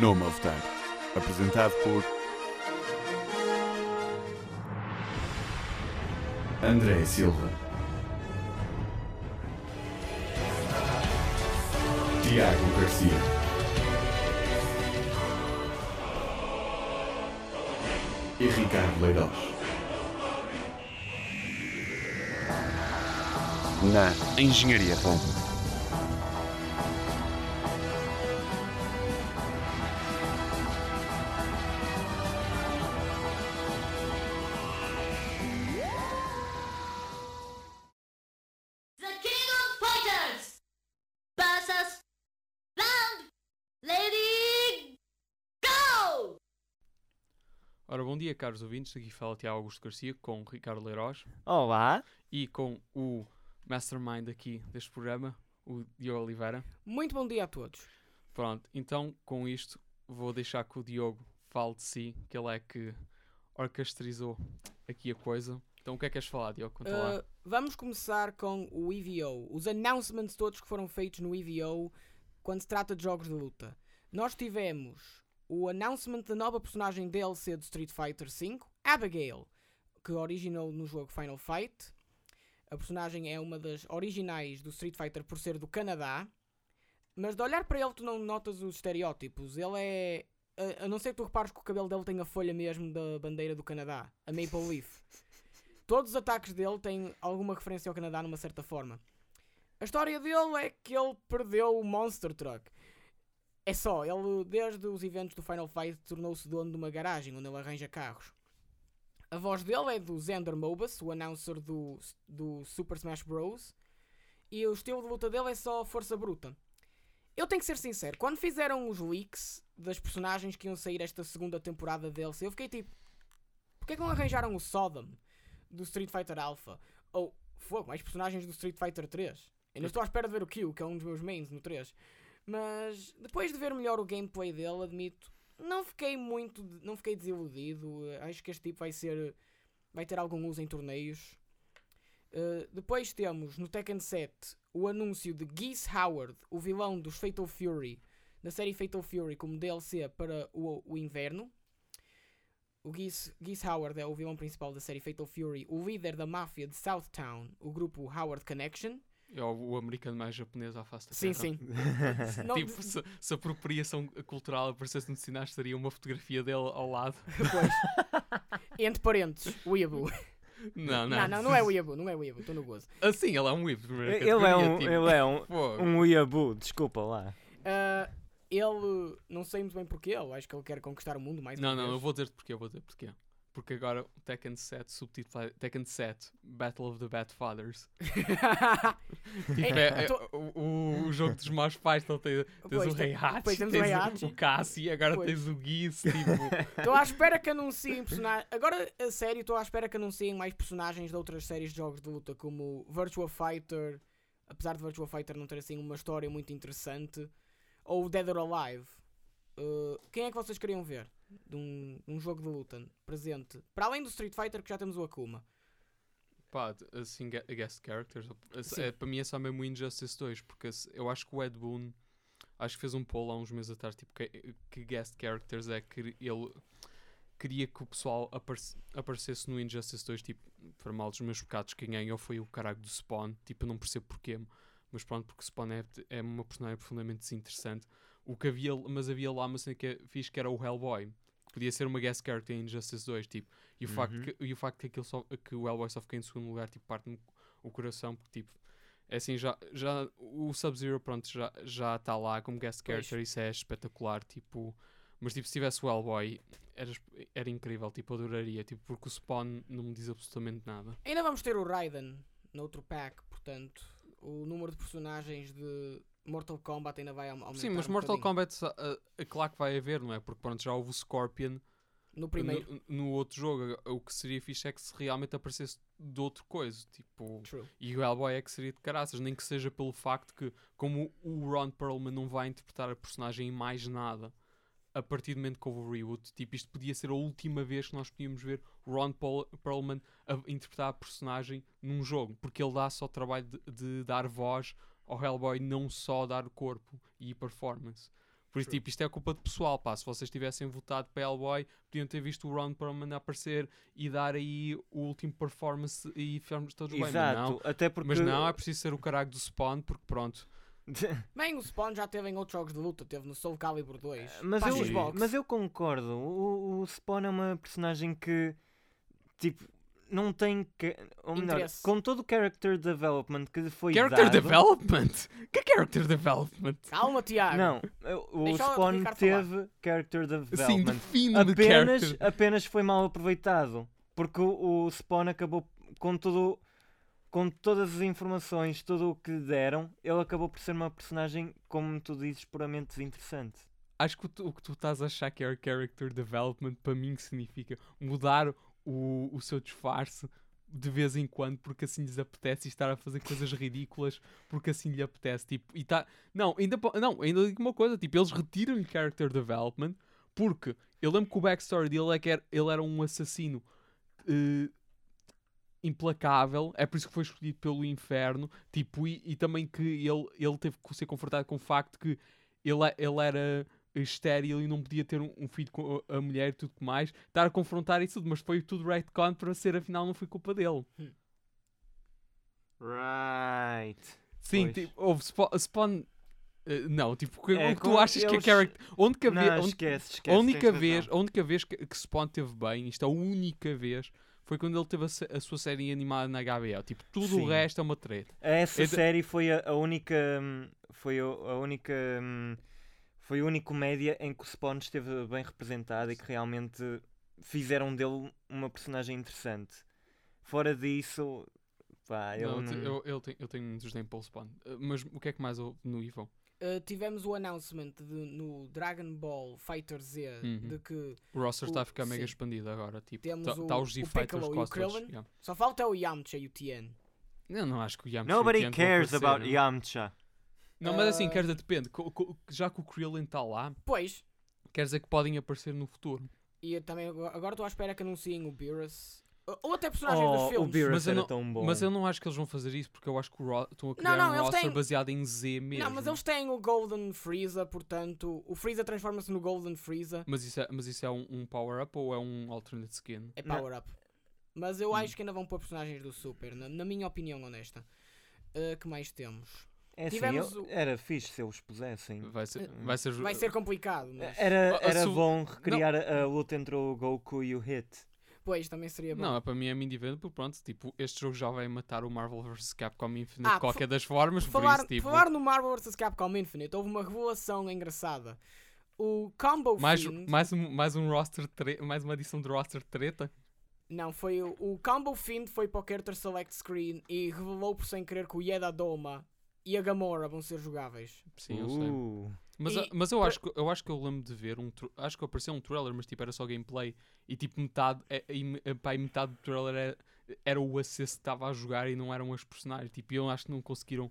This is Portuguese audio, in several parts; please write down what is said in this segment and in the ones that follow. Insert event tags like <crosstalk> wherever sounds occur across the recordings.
Nome a Votar. Apresentado por André Silva, Tiago Garcia, e Ricardo Leirós. Na Engenharia. Caros ouvintes. Aqui fala Tiago Augusto Garcia com o Ricardo Leiroz Olá, e com o mastermind aqui deste programa, o Diogo Oliveira. Muito bom dia a todos. Pronto, então com isto vou deixar que o Diogo fale de si, que ele é que orquestrizou aqui a coisa. Então o que é que queres falar, Diogo? Conta lá. Uh, vamos começar com o EVO, os announcements todos que foram feitos no EVO quando se trata de jogos de luta. Nós tivemos o announcement da nova personagem DLC de Street Fighter V, Abigail, que originou no jogo Final Fight. A personagem é uma das originais do Street Fighter por ser do Canadá. Mas de olhar para ele tu não notas os estereótipos. Ele é... A, a não ser que tu repares que o cabelo dele tem a folha mesmo da bandeira do Canadá. A Maple Leaf. Todos os ataques dele têm alguma referência ao Canadá numa certa forma. A história dele é que ele perdeu o Monster Truck. É só, ele desde os eventos do Final Fight tornou-se dono de uma garagem onde ele arranja carros. A voz dele é do Xander Mobus, o announcer do, do Super Smash Bros. E o estilo de luta dele é só força bruta. Eu tenho que ser sincero, quando fizeram os leaks das personagens que iam sair esta segunda temporada DLC, eu fiquei tipo, porquê que não arranjaram o Sodom do Street Fighter Alpha? Ou, fogo, mais personagens do Street Fighter 3? Ainda estou à espera de ver o Q, que é um dos meus mains no 3. Mas depois de ver melhor o gameplay dele, admito, não fiquei muito, não fiquei desiludido. Acho que este tipo vai ser, vai ter algum uso em torneios. Uh, depois temos no Tekken 7 o anúncio de Geese Howard, o vilão dos Fatal Fury, da série Fatal Fury, como DLC para o, o inverno. O Geese, Geese Howard é o vilão principal da série Fatal Fury, o líder da máfia de Southtown, o grupo Howard Connection. É o, americano mais japonês à face da Sim, terra. sim. <laughs> Não- Tipo, se, se a apropriação cultural aparecesse no cenário, estaria uma fotografia dele ao lado. Pois. Entre parênteses, Weeaboo. Não, não. Não, não, não é Weeaboo, não é Weeaboo, estou no gozo. Assim, ele é um whip. de primeira ele é um, tipo, ele é um, <laughs> um Weeaboo, desculpa lá. Ah, ele, não sei muito bem porquê, eu acho que ele quer conquistar o mundo mais Não, não, eu vez. vou dizer-te porquê, eu vou dizer porquê. Porque agora o Tekken 7, subtítulo Tekken 7, Battle of the Bad Fathers. <laughs> Tipo, É, é, é tô- o, o- jogo dos maus pais, então tens, tens Pois, o Rei Hachi, pois temos o tens Rei o, Hachi. o Cassie, agora Pois. tens o Geese, tipo... <laughs> Estou à espera que anunciem personagens. Agora, a sério, estou à espera que anunciem mais personagens de outras séries de jogos de luta, como Virtua Fighter, apesar de Virtua Fighter não ter assim uma história muito interessante, ou Dead or Alive. Uh, quem é que vocês queriam ver de um, um jogo de luta presente? Para além do Street Fighter, que já temos o Akuma. Pá, assim, gue- guest characters, é- Sim. é, para mim é só mesmo o Injustice 2, porque eu acho que o Ed Boon, acho que fez um poll há uns meses atrás, tipo, que, que guest characters é que ele queria que o pessoal aparece- aparecesse no Injustice 2, tipo, para mal dos meus pecados, quem ganhou foi o caralho do Spawn, tipo, eu não percebo porquê, mas pronto, porque o Spawn é, é uma personagem profundamente desinteressante, o que havia, mas havia lá uma cena que é fixe, que era o Hellboy, podia ser uma guest character em Injustice 2, tipo, e o, facto Uhum. que, e o facto que, aquilo só, que o Hellboy só fica em segundo lugar, tipo, parte-me o coração, porque, tipo, é assim, já, já o Sub-Zero, pronto, já já está lá como guest Pois. character, isso é espetacular, tipo, mas, tipo, se tivesse o Hellboy, era, era incrível, tipo, adoraria, tipo, porque o Spawn não me diz absolutamente nada. Ainda vamos ter o Raiden no outro pack, portanto, o número de personagens de Mortal Kombat ainda vai aum- aumentar. Sim, mas um Mortal bocadinho. Kombat, ah, ah, claro que vai haver, não é? Porque, pronto, já houve o Scorpion No primeiro. no, no outro jogo, o que seria fixe é que se realmente aparecesse de outra coisa, tipo... True. E o Hellboy é que seria de caraças, nem que seja pelo facto que, como o Ron Perlman não vai interpretar a personagem em mais nada, a partir do momento que houve o reboot, tipo, isto podia ser a última vez que nós podíamos ver o Ron Paul- Perlman a interpretar a personagem num jogo, porque ele dá só o trabalho de, de dar voz ao Hellboy, não só dar corpo e performance. Por isso, tipo, isto é culpa de pessoal, pá. Se vocês tivessem votado para Hellboy, podiam ter visto o Ron Perlman aparecer e dar aí o último performance e ficámos todos bem. Mas não, Exato, até porque. mas não, é preciso ser o caralho do Spawn, porque pronto. <laughs> Bem, o Spawn já teve em outros jogos de luta, teve no Soul Calibur 2. mas, para a eu, mas eu concordo. O, o Spawn é uma personagem que. Tipo. Não tem. Que, ou melhor, Interesse. com todo o character development que lhe foi Character dado. development? <laughs> Que character development? Calma, Tiago. Não, o Deixa o Spawn Ricardo teve character Sim, development. define de apenas, character. apenas foi mal aproveitado. Porque o, o Spawn acabou com tudo. Com todas as informações, tudo o que lhe deram, ele acabou por ser uma personagem, como tu dizes, puramente desinteressante. Acho que o, tu- o que tu estás a achar que é character development, para mim, que significa mudar o, o seu disfarce de vez em quando, porque assim lhes apetece e estar a fazer coisas ridículas, porque assim lhe apetece. Tipo, e tá... Não, ainda, não, ainda digo uma coisa: tipo, eles retiram-lhe character development, porque eu lembro que o backstory dele é que era, ele era um assassino. eh, implacável, é por isso que foi escolhido pelo inferno, tipo, e, e também que ele, ele teve que ser confrontado com o facto que ele, ele era estéril e não podia ter um, um filho com a, mulher e tudo que mais, estar a confrontar isso tudo, mas foi tudo retcon para ser afinal não foi culpa dele. Right. Sim, tipo, houve Spawn. Spawn eh, não, tipo, o que- É, que tu achas que eles- character. A única Não, vez. a única- esquece, esquece. A única vez, a única vez que, que Spawn teve bem, isto é a única vez, foi quando ele teve a, a sua série animada na HBO. Tipo, tudo Sim. o resto é uma treta. Essa É série foi a, a única. hum, Foi a, a única. hum, Foi o único média em que o Spawn esteve bem representado e que realmente fizeram dele uma personagem interessante. Fora disso, pá, eu Não, não. eu, eu, tenho, eu tenho um desdém pelo Spawn. Eh, Mas o que é que mais houve no Evil? Uh, tivemos o announcement de- no Dragon Ball Fighter Z Uhum. de que O roster O- está a ficar mega sim. expandido agora. Tipo, Temos está o- tá os o Z-Fighters e o quase todos. Yeah. só falta o Yamcha e o Tien. Eu não acho que o Yamcha e o Nobody cares aparecer, about não. Yamcha. Não, mas assim, Ah. quer dizer, depende. Co- co- Já que o Krillin está lá, Pois, quer dizer que podem aparecer no futuro. e eu também agora agora estou à espera que anunciem o Beerus. Ou- Ou até personagens dos Oh, o filmes. Beerus Mas eu era não- tão bom. Mas eu não acho que eles vão fazer isso porque eu acho que o ro- estão a criar não, um eles roster têm- baseado em Z mesmo. Não, mas eles têm o Golden Freeza, portanto, o Freeza transforma-se no Golden Freeza. Mas isso é, mas isso é um, um power-up ou é um alternate skin? É Não. power-up. Mas eu Hum. acho que ainda vão pôr personagens do Super, na, na minha opinião honesta. Uh, que mais temos? É assim, tivemos eu- o- era fixe se eles pusessem. Vai ser, Eh, vai ser, Vai ser complicado, mas. Era, Ah, era o- bom recriar a, a luta entre o Goku e o Hit. Pois, também seria bom. Não, é para mim é mim indiferente porque pronto, tipo, este jogo já vai matar o Marvel vs Capcom Infinite Ah, de qualquer por- das formas, Por por falar, isso, tipo, falar no Marvel vs Capcom Infinite, houve uma revelação engraçada. O Combo mais, Fiend... mais, um, mais um roster, tre- mais uma edição de roster treta. Não, foi o, o Combo Fiend foi para o Character Select Screen e revelou por sem querer que o Yeda Doma e a Gamora vão ser jogáveis. Sim, eu sei. Uh, Mas, E mas eu, acho que, eu acho que eu lembro de ver um. Acho que apareceu um trailer, mas tipo era só gameplay. E tipo metade. É, e, me- pá, e metade do trailer era, era o acesso que estava a jogar e não eram as personagens. Tipo, eu acho que não conseguiram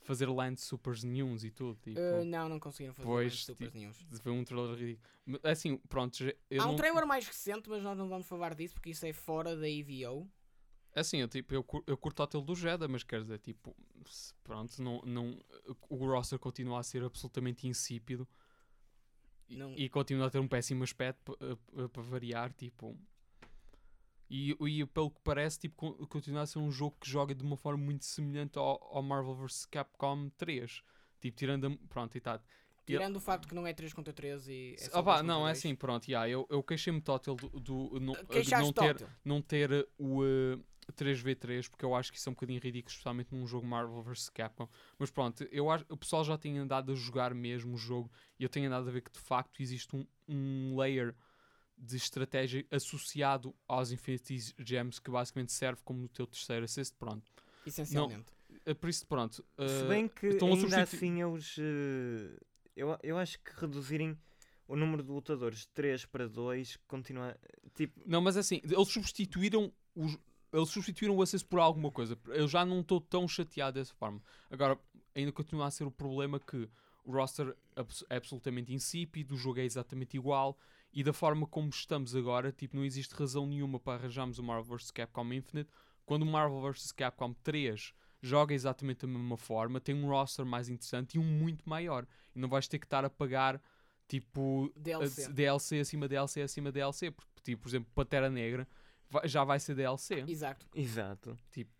fazer land supers nenhuns e tudo. Tipo, Uh, não, não conseguiram fazer Pois, mais supers tipo, nenhuns. Foi um trailer ridículo. Assim, pronto. Há um não, trailer mais recente, mas nós não vamos falar disso porque isso é fora da EVO. Assim, eu, tipo, eu, eu curto o hotel do Jedi, mas quer dizer, tipo, pronto, não, não, o roster continua a ser absolutamente insípido e, Não- e continua a ter um péssimo aspecto para variar, tipo. E, e pelo que parece, tipo, con- continua a ser um jogo que joga de uma forma muito semelhante ao, ao Marvel vs Capcom 3. Tipo, tirando a, Pronto, e tá. Tirando o facto que não é 3 contra 3 e. É Se- só Opa, 2 não, é 2. assim, pronto, yeah, eu, eu queixei-me total do, do, no- de Queixaste não ter, Tótil. não ter uh, o uh, 3v3, porque eu acho que isso é um bocadinho ridículo, especialmente num jogo Marvel vs Capcom. Mas pronto, eu acho, o pessoal já tem andado a jogar mesmo o jogo e eu tenho andado a ver que de facto existe um, um layer de estratégia associado aos Infinity Gems que basicamente serve como o teu terceiro assist. Pronto, Essencialmente. Uh, por isso, pronto. se uh, bem que estão a ainda substitu- assim eles. eh, eu, eu acho que reduzirem o número de lutadores de 3 para 2 continua. Tipo, Não, mas assim, eles substituíram os. Eles substituíram o acesso por alguma coisa. Eu já não estou tão chateado dessa forma. Agora, ainda continua a ser o problema que o roster é absolutamente insípido, o jogo é exatamente igual e da forma como estamos agora, tipo, não existe razão nenhuma para arranjarmos o Marvel vs Capcom Infinite quando o Marvel vs Capcom 3 joga exatamente da mesma forma, tem um roster mais interessante e um muito maior. E não vais ter que estar a pagar tipo DLC. DLC acima DLC acima DLC, porque tipo, por exemplo, Pantera Negra já vai ser DLC. Exato. Exato. Tipo,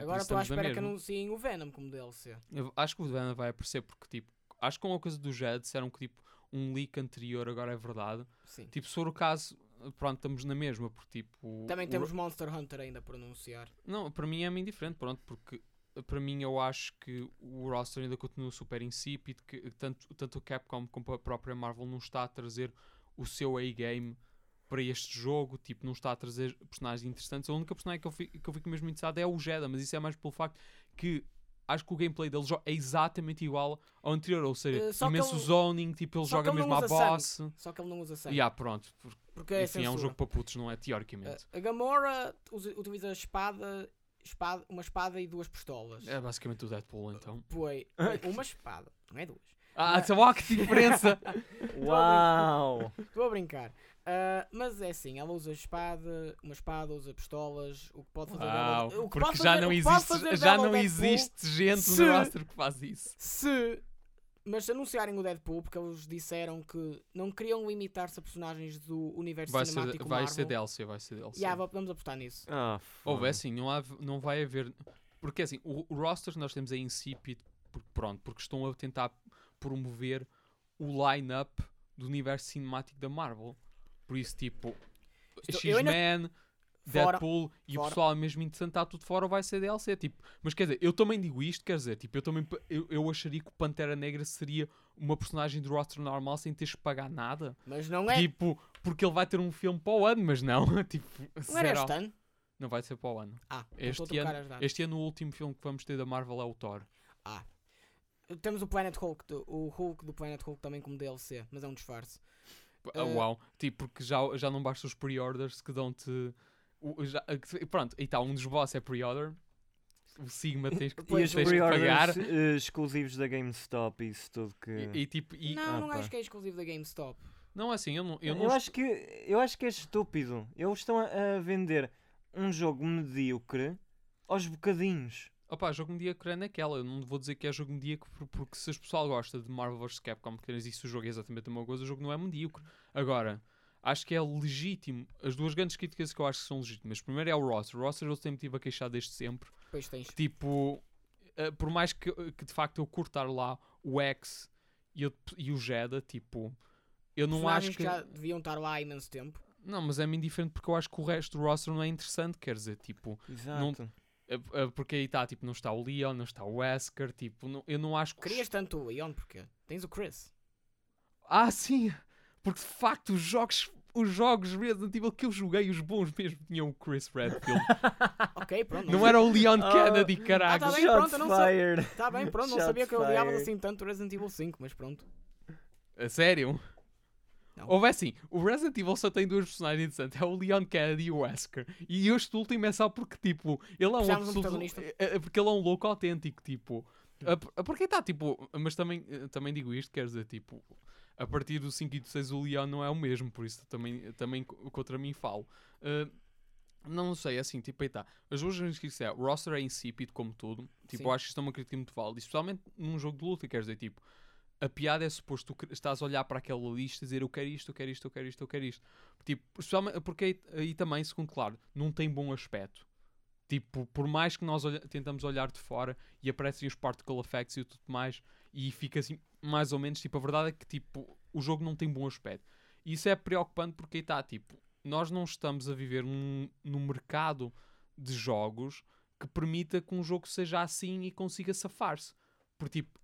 Agora estou à espera que anunciem o Venom como DLC. Eu acho que o Venom vai aparecer porque tipo, acho que com a coisa do Jed disseram que tipo um leak anterior agora é verdade. Sim. Tipo, se for o caso, pronto, estamos na mesma, porque tipo. Também o- temos Monster Hunter ainda por anunciar. Não, para mim é-me indiferente, pronto, porque para mim eu acho que o roster ainda continua super insípido, que tanto, tanto o Capcom como a própria Marvel não está a trazer o seu A-game para este jogo, tipo, não está a trazer personagens interessantes. A única personagem que eu, fi- que eu fico mesmo interessado é o Jedi, mas isso é mais pelo facto que acho que o gameplay dele é exatamente igual ao anterior, ou seja, que imenso ele- zoning, tipo, ele joga ele mesmo à usa sangue. boss. Só que ele não usa sangue. E ah, pronto, porque, Porque é enfim, é um censura. jogo para putos, não é? Teoricamente. A- A Gamora usa- utiliza espada, espada, uma espada e duas pistolas. É basicamente o Deadpool, então. Foi <laughs> uma espada, não é duas. Ah, Mas- então, ó, que diferença! <laughs> <laughs> Uau! Estou a brincar. Ah, mas é assim, ela usa espada, uma espada, usa pistolas, o que pode fazer Uau, dela, o que porque pode já fazer- não existe, já não existe gente se- no roster que faz isso. Se. Mas se anunciarem o Deadpool, porque eles disseram que não queriam limitar-se a personagens do universo Vai ser, cinemático vai Marvel. ser DLC, vai ser DLC. Yeah, va- vamos apostar nisso. Ah, Houve foda. assim, não, há, não vai haver. Porque assim, o, o roster que nós temos é insípido, porque, pronto, porque estão a tentar promover o line-up do universo cinemático da Marvel. Por isso, tipo, X-Men, Fora- Deadpool e o fora. pessoal mesmo interessante está tudo fora ou vai ser DLC. Tipo, mas quer dizer, eu também digo isto, quer dizer, tipo, eu também eu, eu acharia que o Pantera Negra seria uma personagem do roster normal sem teres que pagar nada. Mas não é. Tipo, porque ele vai ter um filme para o ano, mas não. <laughs> tipo, não era este ano? Não vai ser para o ano. Ah, então Este ano, este ano o último filme que vamos ter da Marvel é o Thor. Temos o Planet Hulk, o Hulk do Planet Hulk também como DLC, mas é um disfarce. Ah, Eh, Uau, tipo, porque já, já não basta os pre-orders que dão-te. O- já- Pronto, e tá, um dos boss é pre-order. O Sigma tens que, E Pois, tens que pagar. eh, exclusivos da GameStop e isso tudo que... E, e tipo, e- não, Ah, não pá. acho que é exclusivo da GameStop. não é assim, eu não. Eu Eu, não acho que, eu acho que é estúpido. Eles estão a, a vender um jogo medíocre aos bocadinhos. Opa, jogo medíocre é naquela. Eu não vou dizer que é jogo medíocre por- porque se o pessoal gosta de Marvel vs Capcom, que existe o jogo é exatamente a mesma coisa, o jogo não é medíocre. Agora, acho que é legítimo. As duas grandes críticas que eu acho que são legítimas. Primeiro é o roster. O roster eu sempre tive a queixar desde sempre. Depois tens. Tipo, eh, por mais que, que de facto eu curtar lá o X e, eu- e o Jedi, tipo, eu não acho que. já deviam estar lá há imenso tempo. Não, mas é-me indiferente porque eu acho que o resto do roster não é interessante. Quer dizer, tipo, Exato. eh, eh, porque aí está, tipo, não está o Leon, não está o Wesker, tipo, não- eu não acho que. Querias tanto o Leon, porquê? Tens o Chris. Ah, sim! Porque de facto os jogos, os jogos Resident Evil que eu joguei, os bons mesmo, tinham o Chris Redfield. <laughs> Ok, pronto. não era o Leon Ah, Kennedy, ah, caralho. tá bem, pronto, não sei. fired. Está bem, pronto, não Shots sabia que eu odiava assim tanto Resident Evil 5, mas pronto. A sério? Não. Houve assim, o Resident Evil só tem duas personagens interessantes, é o Leon Kennedy e o Wesker. E este último é só porque, tipo, ele é um um absoluto- protagonista. é- é porque ele é um louco autêntico, tipo. Porque está, tipo, mas também, eh, também digo isto, quer dizer, tipo, a partir do 5 e do 6 o Leon não é o mesmo, por isso também, também co- contra mim falo. Eh, não sei, assim, tipo, aí está. As duas coisas que isso é, o roster é insípido como tudo, tipo, Sim. eu acho que isto é uma crítica muito válida, especialmente num jogo de luta, quer dizer, tipo, a piada é suposto tu estás a olhar para aquela lista e dizer eu quero isto, eu quero isto, eu quero isto, eu quero isto. Tipo, especialmente porque aí, aí também, segundo claro, não tem bom aspecto. Tipo, por mais que nós olha- tentamos olhar de fora e aparecem os particle effects e tudo mais, e fica assim, mais ou menos, tipo, a verdade é que tipo, o jogo não tem bom aspecto. E isso é preocupante porque aí está, tipo, nós não estamos a viver num, num mercado de jogos que permita que um jogo seja assim e consiga safar-se. Porque, tipo,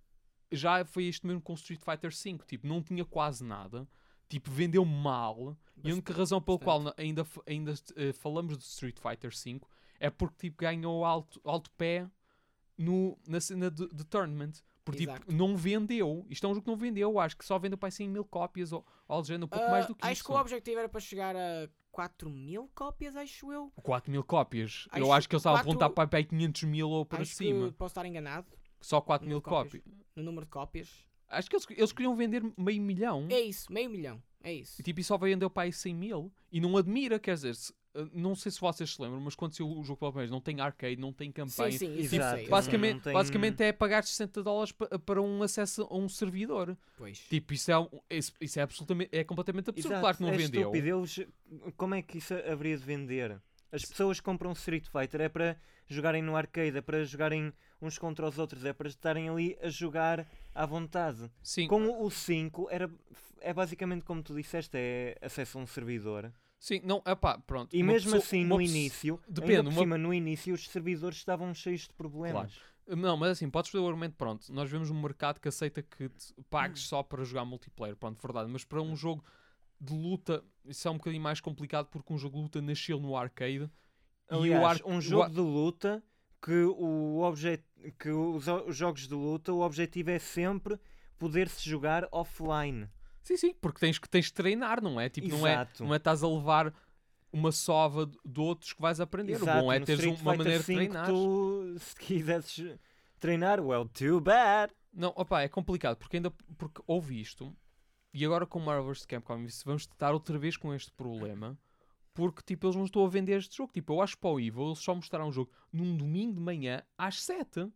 já foi isto mesmo com Street Fighter V, tipo, não tinha quase nada, tipo, vendeu mal, e a única razão pela qual na- ainda, ainda eh, falamos de Street Fighter V é porque, tipo, ganhou alto, alto pé no, na cena de, de tournament. Porque, tipo, não vendeu. Isto é um jogo que não vendeu, acho que só vendeu para 100 mil cópias ou, ou um pouco Ah, mais do que acho isso. que o objetivo era para chegar a 4 mil cópias, acho eu. 4 mil cópias. Eu Acho acho que eles estavam a apontar para aí 500 mil ou para acho cima. posso estar enganado Só 4 mil cópias. cópias. no número de cópias. Acho que eles, eles queriam vender meio milhão. É isso, meio milhão. É isso. E tipo, e só vendeu para aí 100 mil. E não admira, quer dizer, se- uh, não sei se vocês se lembram, mas quando saiu o jogo pela primeira vez, não tem arcade, não tem Sim, campanha. sim, isso Exato. eu sei. Basicamente, Não tem- basicamente é pagar 60 dólares pa- para um acesso a um servidor. Pois. Tipo, isso é, isso, isso é absolutamente, é completamente absurdo. Exato, Claro que não é vendeu. estúpido. Eles- como é que isso haveria de vender? As pessoas compram Street Fighter é para jogarem no arcade, é para jogarem uns contra os outros, é para estarem ali a jogar à vontade. Sim, Com o 5 era, é basicamente como tu disseste, é acesso a um servidor. sim, não, epá, pronto. E uma mesmo pessoa- assim, no início, depende, uma- cima, no início, os servidores estavam cheios de problemas. Não, mas assim, podes fazer o argumento, pronto, nós vemos um mercado que aceita que te Hum. pagues só para jogar multiplayer, pronto, verdade, mas para um jogo de luta, isso é um bocadinho mais complicado porque um jogo de luta nasceu no arcade e Aliás, o ar... um o jogo ar- de luta que, o que os, os jogos de luta, o objetivo é sempre poder-se jogar offline. Sim, sim, porque tens que, tens que treinar, não é? Tipo, não é, Exato. não é estás a levar uma sova de- outros que vais aprender. Exato, o bom é no teres uma maneira de 5 treinar. Tu, se quisesses treinar, well, too bad. Não, opá, é complicado, porque ainda porque houve isto, e agora com Marvel vs. Capcom vamos estar outra vez com este problema, porque tipo, eles não estão a vender este jogo. Tipo, eu acho para o Evil eles só mostraram o jogo num domingo de manhã às 7.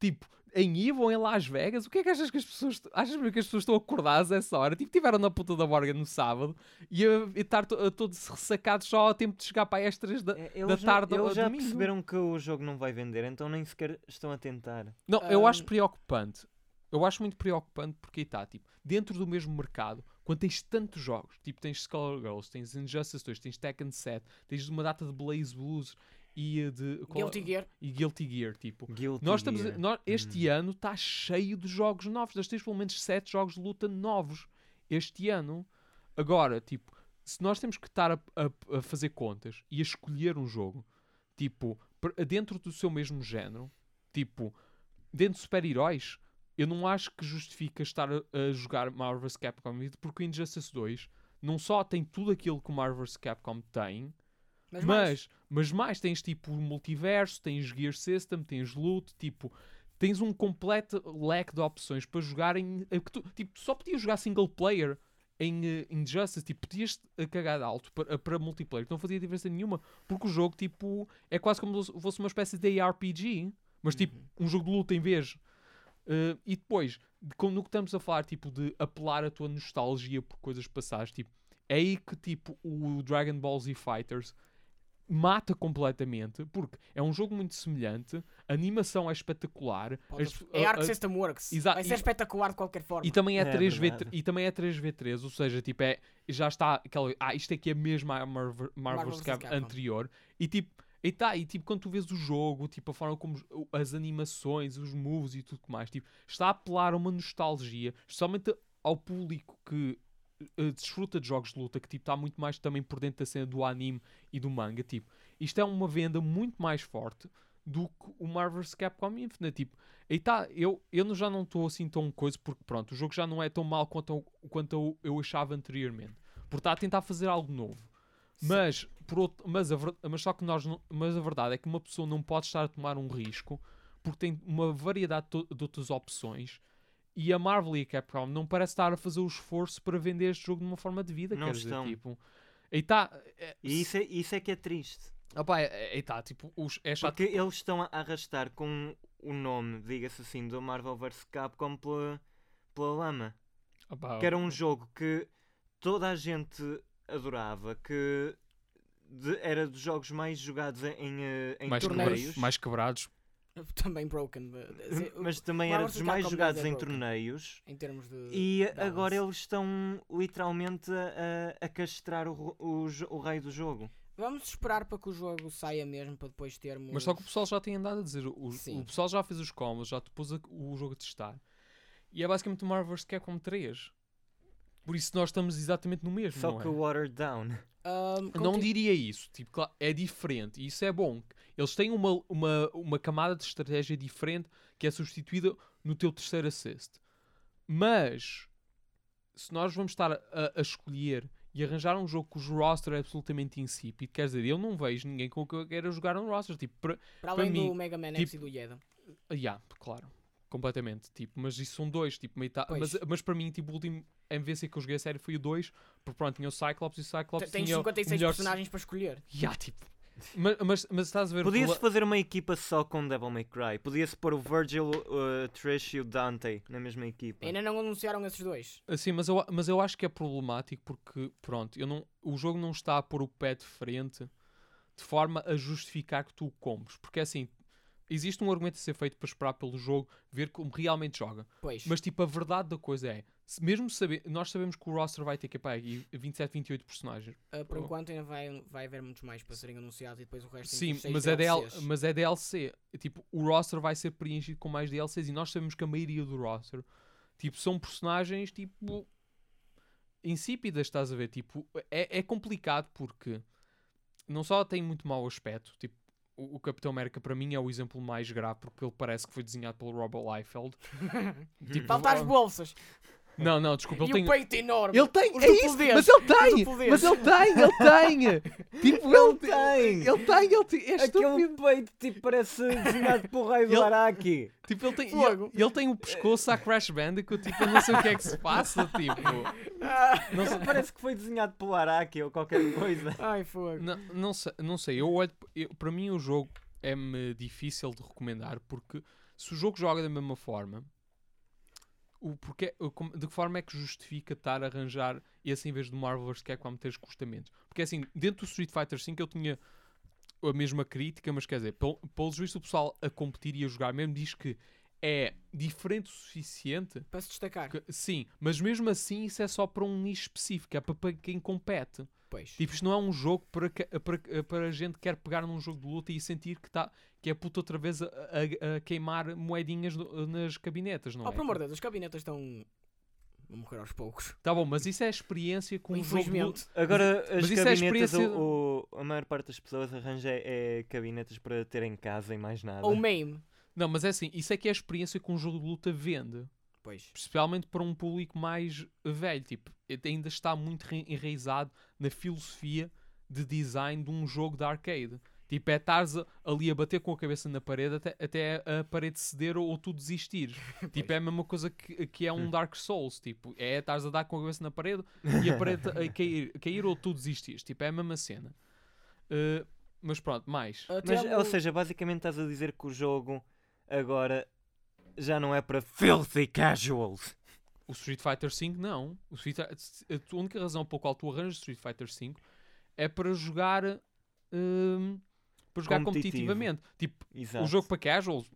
Tipo, em Evil, em Las Vegas, o que é que achas que as pessoas achas mesmo que as pessoas estão acordadas a essa hora? Tipo, tiveram na puta da borga no sábado e a, estar to- a todos ressacados só ao tempo de chegar para aí às 3 da, É, da tarde ao eles já domingo. perceberam que o jogo não vai vender, então nem sequer estão a tentar. Não, eu acho Ahm. preocupante. Eu acho muito preocupante porque aí está, tipo, dentro do mesmo mercado, quando tens tantos jogos, tipo, tens Skull Girls, tens Injustice 2, tens Tekken 7, tens uma data de Blaze Blues e de qual- Guilty Gear. e Guilty Gear, tipo. Guilty Nós estamos, Gear. nós- este Uhum. ano está cheio de jogos novos. Nós temos pelo menos 7 jogos de luta novos este ano. Agora, tipo, se nós temos que estar a, a- a fazer contas e a escolher um jogo, tipo, dentro do seu mesmo género, tipo, dentro de super-heróis, eu não acho que justifica estar a, a jogar Marvel vs. Capcom porque o Injustice 2 não só tem tudo aquilo que o Marvel vs. Capcom tem, Mas, mais. mas, mas mais, tens tipo multiverso, tens Gear System, tens loot, tipo, tens um completo leque de opções para jogar em. tu, tipo, só podias jogar single player em eh, Injustice, tipo, podias cagar de alto para, para multiplayer, não fazia diferença nenhuma, porque o jogo, tipo, é quase como se fosse uma espécie de ARPG, mas tipo, um jogo de luta em vez. Eh, e depois, de, como no que estamos a falar, tipo, de apelar a tua nostalgia por coisas passadas, tipo, é aí que, tipo, o Dragon Ball Z Fighters mata completamente, porque é um jogo muito semelhante, a animação é espetacular, as- É Arc System Works. Vai ser e- espetacular de qualquer forma. e também é, É 3v, verdade. e também é 3v3, ou seja, tipo, é, já está aquela. Ah, isto aqui é mesmo a Marvel, Marvel Capcom. anterior. E tipo, e tá, e tipo, quando tu vês o jogo, tipo, a forma como as animações, os moves e tudo mais, tipo, está a apelar a uma nostalgia, especialmente ao público que eh, desfruta de jogos de luta, que tipo, está muito mais também por dentro da cena do anime e do manga. Tipo, isto é uma venda muito mais forte do que o Marvel vs. Capcom Infinite. Tipo, e tá, eu, eu já não estou assim tão coisa, porque pronto, o jogo já não é tão mal quanto, quanto eu, eu achava anteriormente. Porque está a tentar fazer algo novo. Mas, por outro, mas, a, mas só que nós não- mas a verdade é que uma pessoa não pode estar a tomar um risco porque tem uma variedade de, outras opções e a Marvel e a Capcom não parece estar a fazer o esforço para vender este jogo de uma forma de vida, Não quer dizer, estão. tipo, e tá, é, E isso é, isso é que é triste. opá, é, é, tá, tipo, os, é chato, Porque eles estão a arrastar com o nome, diga-se assim, do Marvel vs Capcom pela, pela lama. opá, Que era um jogo que toda a gente adorava, que de- era dos jogos mais jogados em, eh, em mais, torneios. quebrados, mais quebrados, Também broken. mas também Marvel era dos mais jogados é em broken. torneios. Em termos de. E balance. agora eles estão literalmente a, a- castrar o, o, o rei do jogo. Vamos esperar para que o jogo saia mesmo para depois termos. mas só que o pessoal já tem andado a dizer, o, Sim. o pessoal já fez os combos, já te pôs o jogo a testar, e é basicamente o Marvel vs. Capcom 3. Por isso nós estamos exatamente no mesmo, Só não que é? watered down. Ahm, Não diria isso, tipo, claro, é diferente e isso é bom. Eles têm uma, uma, uma camada de estratégia diferente que é substituída no teu terceiro assist. Mas se nós vamos estar a, a escolher e arranjar um jogo cujo roster é absolutamente insípido, quer dizer, eu não vejo ninguém com que eu queira jogar um roster. Tipo, pra, Para além mim, do Mega Man tipo- X e do Yeda. ah, yeah, claro. Completamente. Tipo, mas isso são dois, tipo, Pois. mas, mas para mim, tipo, o último MVC que eu joguei a série foi o 2, porque pronto, tinha o Cyclops e o Cyclops Tens tinha o 56 melhor... personagens para escolher. Yeah, tipo, mas, mas, mas estás a ver o Podia-se fazer uma equipa só com Devil May Cry. Podia-se pôr o Virgil, uh, Trish e o Dante na mesma equipa. Ainda não anunciaram esses dois. Sim, mas eu, mas eu acho que é problemático porque, pronto, eu não, o jogo não está a pôr o pé de frente de forma a justificar que tu o compres. Porque assim, existe um argumento a ser feito para esperar pelo jogo, ver como realmente joga. Pois. Mas tipo, a verdade da coisa é, se mesmo saber, nós sabemos que o roster vai ter que aí 27, 28 personagens. Ah, por Oh. enquanto ainda vai, vai haver muitos mais para serem anunciados e depois o resto Sim, seis mas é, DL, DLCs. mas é DLC. Tipo, o roster vai ser preenchido com mais DLCs e nós sabemos que a maioria do roster, tipo, são personagens, tipo, insípidas, estás a ver? Tipo, é, é complicado porque não só tem muito mau aspecto, tipo, o, o Capitão América para mim é o exemplo mais grave porque ele parece que foi desenhado pelo Robert Liefeld. <laughs> tipo, Falta as bolsas. Não, não, desculpa, e ele tem... o peito enorme. Ele tem, é isso, mas ele os tem, mas ele tem, ele tem, <laughs> tipo, ele tem. ele tem, ele tem, é Aquele estúpido. peito tipo parece desenhado por raio do Ele- Araki. Tipo, ele tem, ele, ele tem o pescoço a Crash Bandicoot, tipo, eu não sei o que é que se passa, tipo. <laughs> Não sei, Parece que foi desenhado pelo Araki ou qualquer coisa. <laughs> Ai, fogo. não, não sei, não sei, eu olho, eu- para mim o jogo é-me difícil de recomendar, porque se o jogo joga da mesma forma, o porquê, de que forma é que justifica estar a arranjar esse em vez do Marvel vs. Capcom ter escustamentos? Porque assim, dentro do Street Fighter V eu tinha a mesma crítica, mas quer dizer, pelo, pelos vistos o pessoal a competir e a jogar mesmo diz que é diferente o suficiente Para se destacar. que- sim, mas mesmo assim isso é só para um nicho específico, é para, para quem compete. Pois. Tipo, isto não é um jogo para, para, para gente que quer pegar num jogo de luta e sentir que, tá, que é puto outra vez a, a- a queimar moedinhas no- nas cabinetas, não oh, é? por amor de Deus, as cabinetas estão a morrer aos poucos. Tá bom, mas isso é a experiência com um jogo de. Agora mas as isso é a cabinetas, experiência- o, o- a maior parte das pessoas arranja é, cabinetas para ter em casa e mais nada. Ou MAME. Não, mas é assim, isso é que é a experiência que um jogo de luta vende. Pois. Especialmente para um público mais velho. Tipo, ainda está muito enraizado na filosofia de design de um jogo de arcade. Tipo, é estares a- ali a bater com a cabeça na parede até, até a parede ceder ou, ou tu desistires. <laughs> tipo, é a mesma coisa que, que é um Dark Souls. Tipo, é estares a dar com a cabeça na parede <laughs> e a parede a cair, cair ou tu desistires. Tipo, é a mesma cena. Uh, mas pronto, mais. Ah, Mas, ou seja, basicamente estás a dizer que o jogo agora já não é para filthy casuals. O Street Fighter V não. O Street, a única razão pela qual tu arranjas Street Fighter V é para jogar hum, para jogar competitivamente. Tipo, Exato. o jogo para casuals.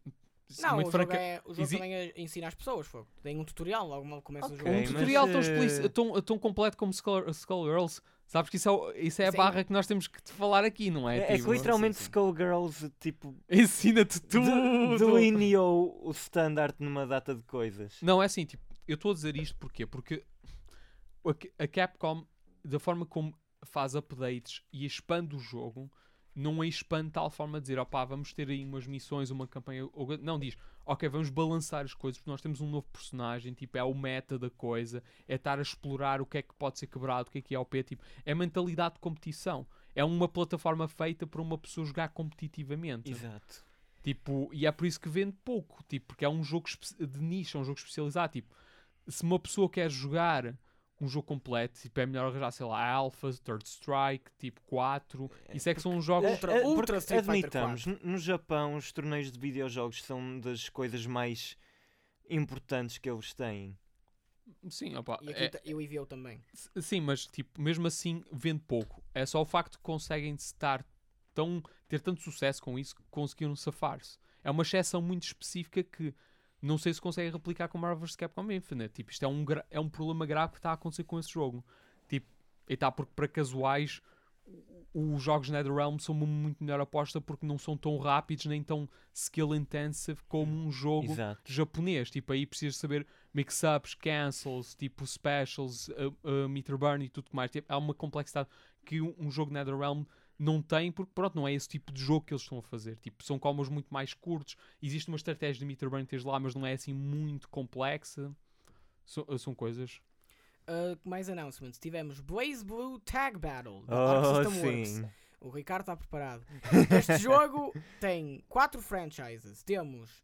Não, muito o jogo, franca- é, o jogo exi- também é- ensina as pessoas. Fogo. Tem um tutorial logo mal começa o Ok, jogo. um mas, tutorial tão, eh, explícito- tão, tão completo como Skull, Skullgirls. Sabes que isso é, o- isso é a Sim. barra que nós temos que te falar aqui, não é? É, é Tipo, que literalmente. Skullgirls tipo Ensina-te tudo. delineou o standard numa data de coisas. Não, é assim, tipo, eu estou a dizer isto porquê? Porque a- a Capcom, da forma como faz updates e expande o jogo, não expande de tal forma de dizer, opá, vamos ter aí umas missões, uma campanha. ou- Não, diz, ok, vamos balançar as coisas, porque nós temos um novo personagem, tipo, é o meta da coisa, é estar a explorar o que é que pode ser quebrado, o que é que é OP, tipo, é mentalidade de competição. É uma plataforma feita para uma pessoa jogar competitivamente. Exato. Tipo, e é por isso que vende pouco, tipo, porque é um jogo de nicho, é um jogo especializado. Tipo, se uma pessoa quer jogar um jogo completo, tipo, é melhor arranjar, sei lá, Alpha, Third Strike, tipo 4. Isso é que são jogos. Ultra- É, é, Ultra porque Street admitamos, no Japão os torneios de videojogos são das coisas mais importantes que eles têm. Sim, opa, E, aqui é- e o EVO também. Sim, mas tipo, mesmo assim vende pouco. É só o facto de conseguem estar tão, ter tanto sucesso com isso que conseguiram safar-se. É uma exceção muito específica que não sei se consegue replicar com Marvel vs Capcom Infinite. Tipo, isto é um, é um problema grave que está a acontecer com esse jogo. Tipo, e está porque para casuais os jogos NetherRealm são uma muito melhor aposta porque não são tão rápidos nem tão skill intensive como um jogo Exato. japonês. Tipo, aí precisas saber mix-ups, cancels, tipo specials, uh, uh, meter burn e tudo mais. Tipo, há uma complexidade que um, um jogo NetherRealm não tem, porque pronto, não é esse tipo de jogo que eles estão a fazer. Tipo, são combos muito mais curtos. Existe uma estratégia de meter burn que tens lá, mas não é assim muito complexa. So- uh, são coisas. Ah, mais announcements. Tivemos Blaze Blue Tag Battle. da Oh, System Works. sim. O Ricardo está preparado. Este <laughs> jogo tem quatro franchises. Temos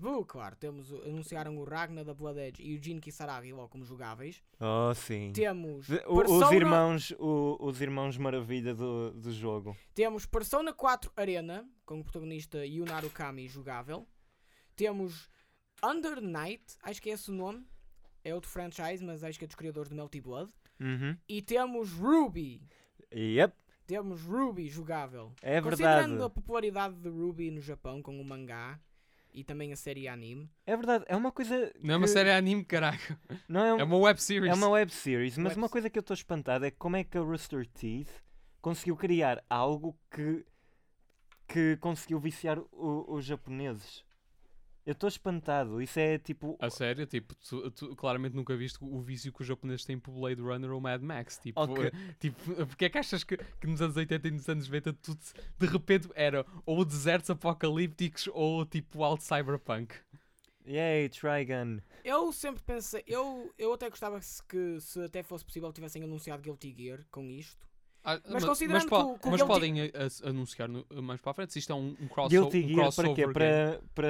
Blue, claro. Temos, anunciaram o Ragnar da Blood Edge e o Jin Kisaragi logo como jogáveis. Oh, sim. Temos o- Persona, os, irmãos, o- os irmãos maravilha do, do jogo. temos Persona 4 Arena, com o protagonista Yunaru Kami jogável. Temos Under Night, acho que é esse o nome. É outro franchise, mas acho que é dos criadores de Melty Blood. Uhum. E temos Ruby. Yep, Temos Ruby jogável. é Considerando verdade. a popularidade de Ruby no Japão com o mangá e também a série anime. É verdade, é uma coisa. Não é uma que- série anime, caralho. Não é, um- É uma web series. é uma web series, mas Web uma coisa que eu estou espantado é como é que a Rooster Teeth conseguiu criar algo que, que conseguiu viciar o- os japoneses. Eu estou espantado. Isso é tipo. A sério, tipo, tu, tu claramente nunca viste o vício que os japoneses têm por Blade Runner ou Mad Max. Tipo, Ok. <laughs> tipo porque é que achas que, que nos anos 80 e nos anos 90 tudo de repente era ou desertos apocalípticos ou tipo alto cyberpunk? Yay, Trigun. Eu sempre pensei, eu, eu até gostava se, que se até fosse possível tivessem anunciado Guilty Gear com isto. Ah, Mas considerando po- que o- que o mas Guilty- podem a- a- anunciar no- mais para a frente se isto é um, um, crosso, Guilty um Gear para crossover quê? game. Para, para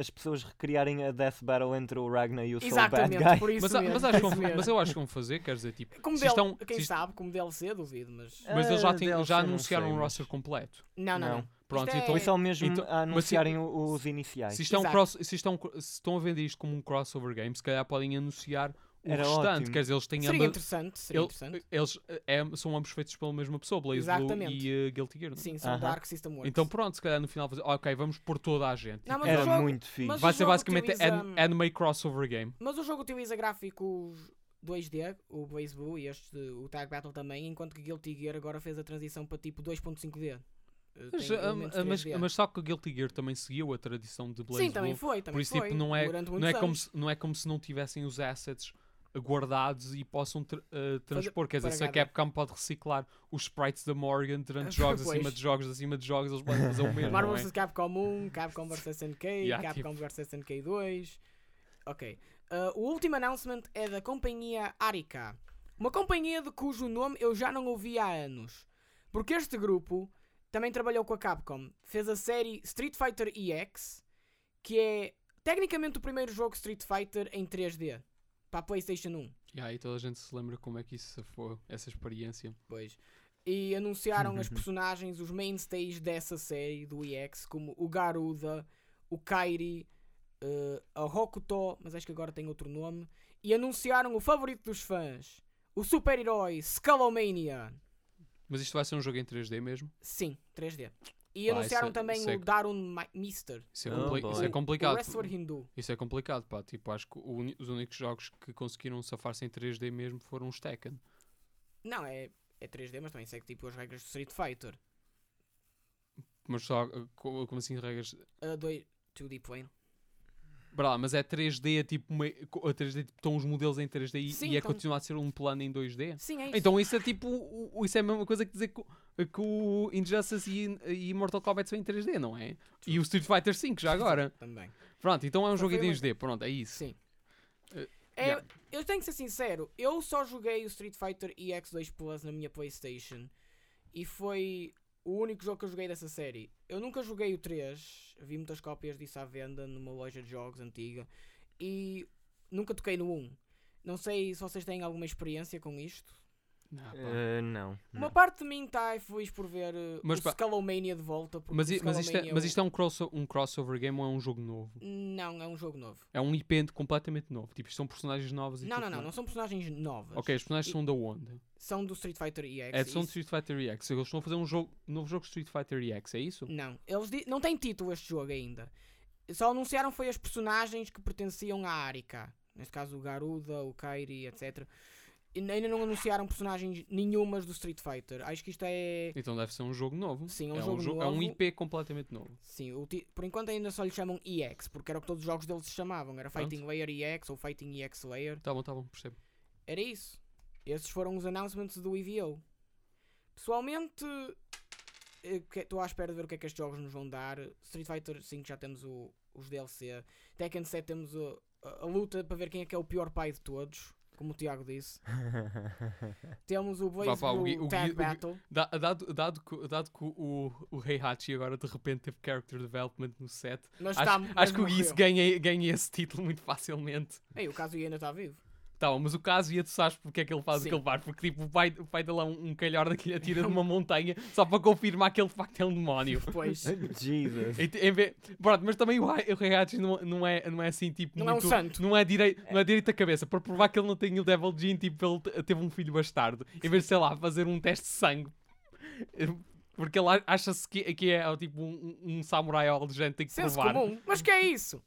as pessoas recriarem a Death Battle entre o Ragnar e o Soul Bad Exatamente, Guy. por isso Mas, mesmo. mas, acho isso mesmo. mas eu acho que vão fazer, quer dizer, tipo, como se del- é um- quem se sabe, como DLC, duvido, mas... mas eles já, Ah, têm, já anunciaram sei, um mas- roster completo. Não, não, Não. Pronto, Isto é- então Foi só mesmo Então- a mas se- anunciarem o- os iniciais. Se, isto é um cross, se, isto é se estão a vender isto como um crossover game, se calhar podem anunciar o Era restante. ótimo. Quer dizer, eles têm Seria ambas. interessante, seria ele- interessante. eles é, são ambos feitos pela mesma pessoa, Blaze Blue Exatamente. e uh, Guilty Gear. não é? Sim, são Aham. Dark System Works. Então pronto, se calhar no final fazer, ok, vamos pôr toda a gente. Não, Tipo, Era jogo- muito fixe. vai ser basicamente utiliza- an- anime crossover game. Mas o jogo utiliza gráficos 2D, o Blaze Blue e este, o Tag Battle também, enquanto que Guilty Gear agora fez a transição para tipo 2.5D. Eh, Mas, ah, ah, mas, 3D. mas só que o Guilty Gear também seguiu a tradição de Blaze Sim, também foi, também Por isso, foi. tipo, não é, não, é como se, não é como se não tivessem os assets guardados e possam tra- uh, transpor. Quer dizer, se a. Capcom pode reciclar os sprites da Morgan durante <laughs> jogos Pois. acima de jogos, acima de jogos, eles podem fazer o <laughs> mesmo. Marvel é? vs Capcom 1, Capcom vs <laughs> SNK, Yeah, Capcom vs SNK 2. Ok. Uh, o último announcement é da companhia Arika. Uma companhia de cujo nome eu já não ouvi há anos. Porque este grupo também trabalhou com a Capcom. Fez a série Street Fighter EX, que é tecnicamente o primeiro jogo Street Fighter em 3D. Para a PlayStation 1. E aí toda a gente se lembra como é que isso foi, essa experiência. Pois. E anunciaram as personagens, os mainstays dessa série do EX, como o Garuda, o Kairi, eh, a Hokuto, mas acho que agora tem outro nome. E anunciaram o favorito dos fãs, o super-herói Skullomania. Mas isto vai ser um jogo em 3D mesmo? Sim, 3D. E Pá, anunciaram isso é- também isso é- o Darun Mi- Mister, Isso é, Oh, compli- boy. isso é o complicado. wrestler hindu. Isso é complicado, pá. Tipo, acho que o os únicos jogos que conseguiram safar-se em 3D mesmo foram os Tekken. Não, é, é 3D, mas também segue tipo as regras do Street Fighter. Mas só, uh, co- como assim, regras. A doi- 2D plane. Bra, mas é 3D, tipo, meio- co- a 3D, tipo, estão os modelos em 3D e, Sim, e é então- continuar a ser um plano em 2D? Sim, é isso. Então isso é tipo, isso é a mesma coisa que dizer que, o- que o Injustice e, e Mortal Kombat são em 3D, não é? E o Street Fighter 5 já agora. <laughs> Também. Pronto, então é um Só jogo em foi uma- 2D, pronto, é isso. Sim. Eh, É, yeah. Eu tenho que ser sincero, eu só joguei o Street Fighter EX2 Plus na minha PlayStation e foi o único jogo que eu joguei dessa série. Eu nunca joguei o 3, vi muitas cópias disso à venda numa loja de jogos antiga e nunca toquei no 1. Não sei se vocês têm alguma experiência com isto. Não. Eh, não. Uma não. parte de mim está feliz por ver uh, Mas o pá- Skullomania de volta. porque mas, mas, isto é, Skullomania mas isto é um, crosso, um crossover game ou é um jogo novo? Não, é um jogo novo. É um IP completamente novo. Tipo, isto são personagens novos e Não, não, não, mais. não são personagens novas. Ok, os personagens E- são da onde? São do Street Fighter EX. É, são do Street Fighter EX. Eles estão a fazer um, jogo, um novo jogo de Street Fighter EX, é isso? Não, eles di- não tem título este jogo ainda. Só anunciaram foi as personagens que pertenciam à Arika. Neste caso o Garuda, o Kairi, etc. Ainda não anunciaram personagens nenhumas do Street Fighter. Acho que isto é. Então deve ser um jogo novo. Sim, é um é, jogo jo- é novo. um IP completamente novo. Sim, ti- por enquanto ainda só lhe chamam EX, porque era o que todos os jogos deles se chamavam. Era Pronto. Fighting Layer EX ou Fighting EX Layer. Tá bom, tá bom, percebo. Era isso. Esses foram os announcements do EVO. Pessoalmente, eh, que- estou à espera de ver o que é que estes jogos nos vão dar. Street Fighter 5 já temos o- os DLC. Tekken 7 temos o- a, a luta para ver quem é que é o pior pai de todos. Como o Tiago disse. Temos o Blaze o Gui- Blue o Tag Gui- o Gui- Battle. Da- dado, dado, que, dado que o, o Heihachi agora de repente teve character development no set, Mas acho, tá, acho que o Gui ganha, ganha esse título muito facilmente. Ei, o caso ainda está vivo. Tá bom, mas o caso ia tu sabes porque é que ele faz Sim. o que ele faz, porque tipo, o pai, o pai dele é um, um calhorda que lhe atira <laughs> de uma montanha só para confirmar que ele de facto é um demónio. <laughs> Pois. <laughs> Jesus. Em, em vez- pronto, mas também o, o Heihachi não, não, é, não é assim tipo. Não é um muito- santo. Não é, direi, não é direito a cabeça, para provar que ele não tem o Devil Gene, tipo, ele te- teve um filho bastardo. Em vez de, sei lá, fazer um teste de sangue. Porque ele acha-se que, que é tipo um, um samurai alejante, tem que Senso provar. comum. Mas que é isso?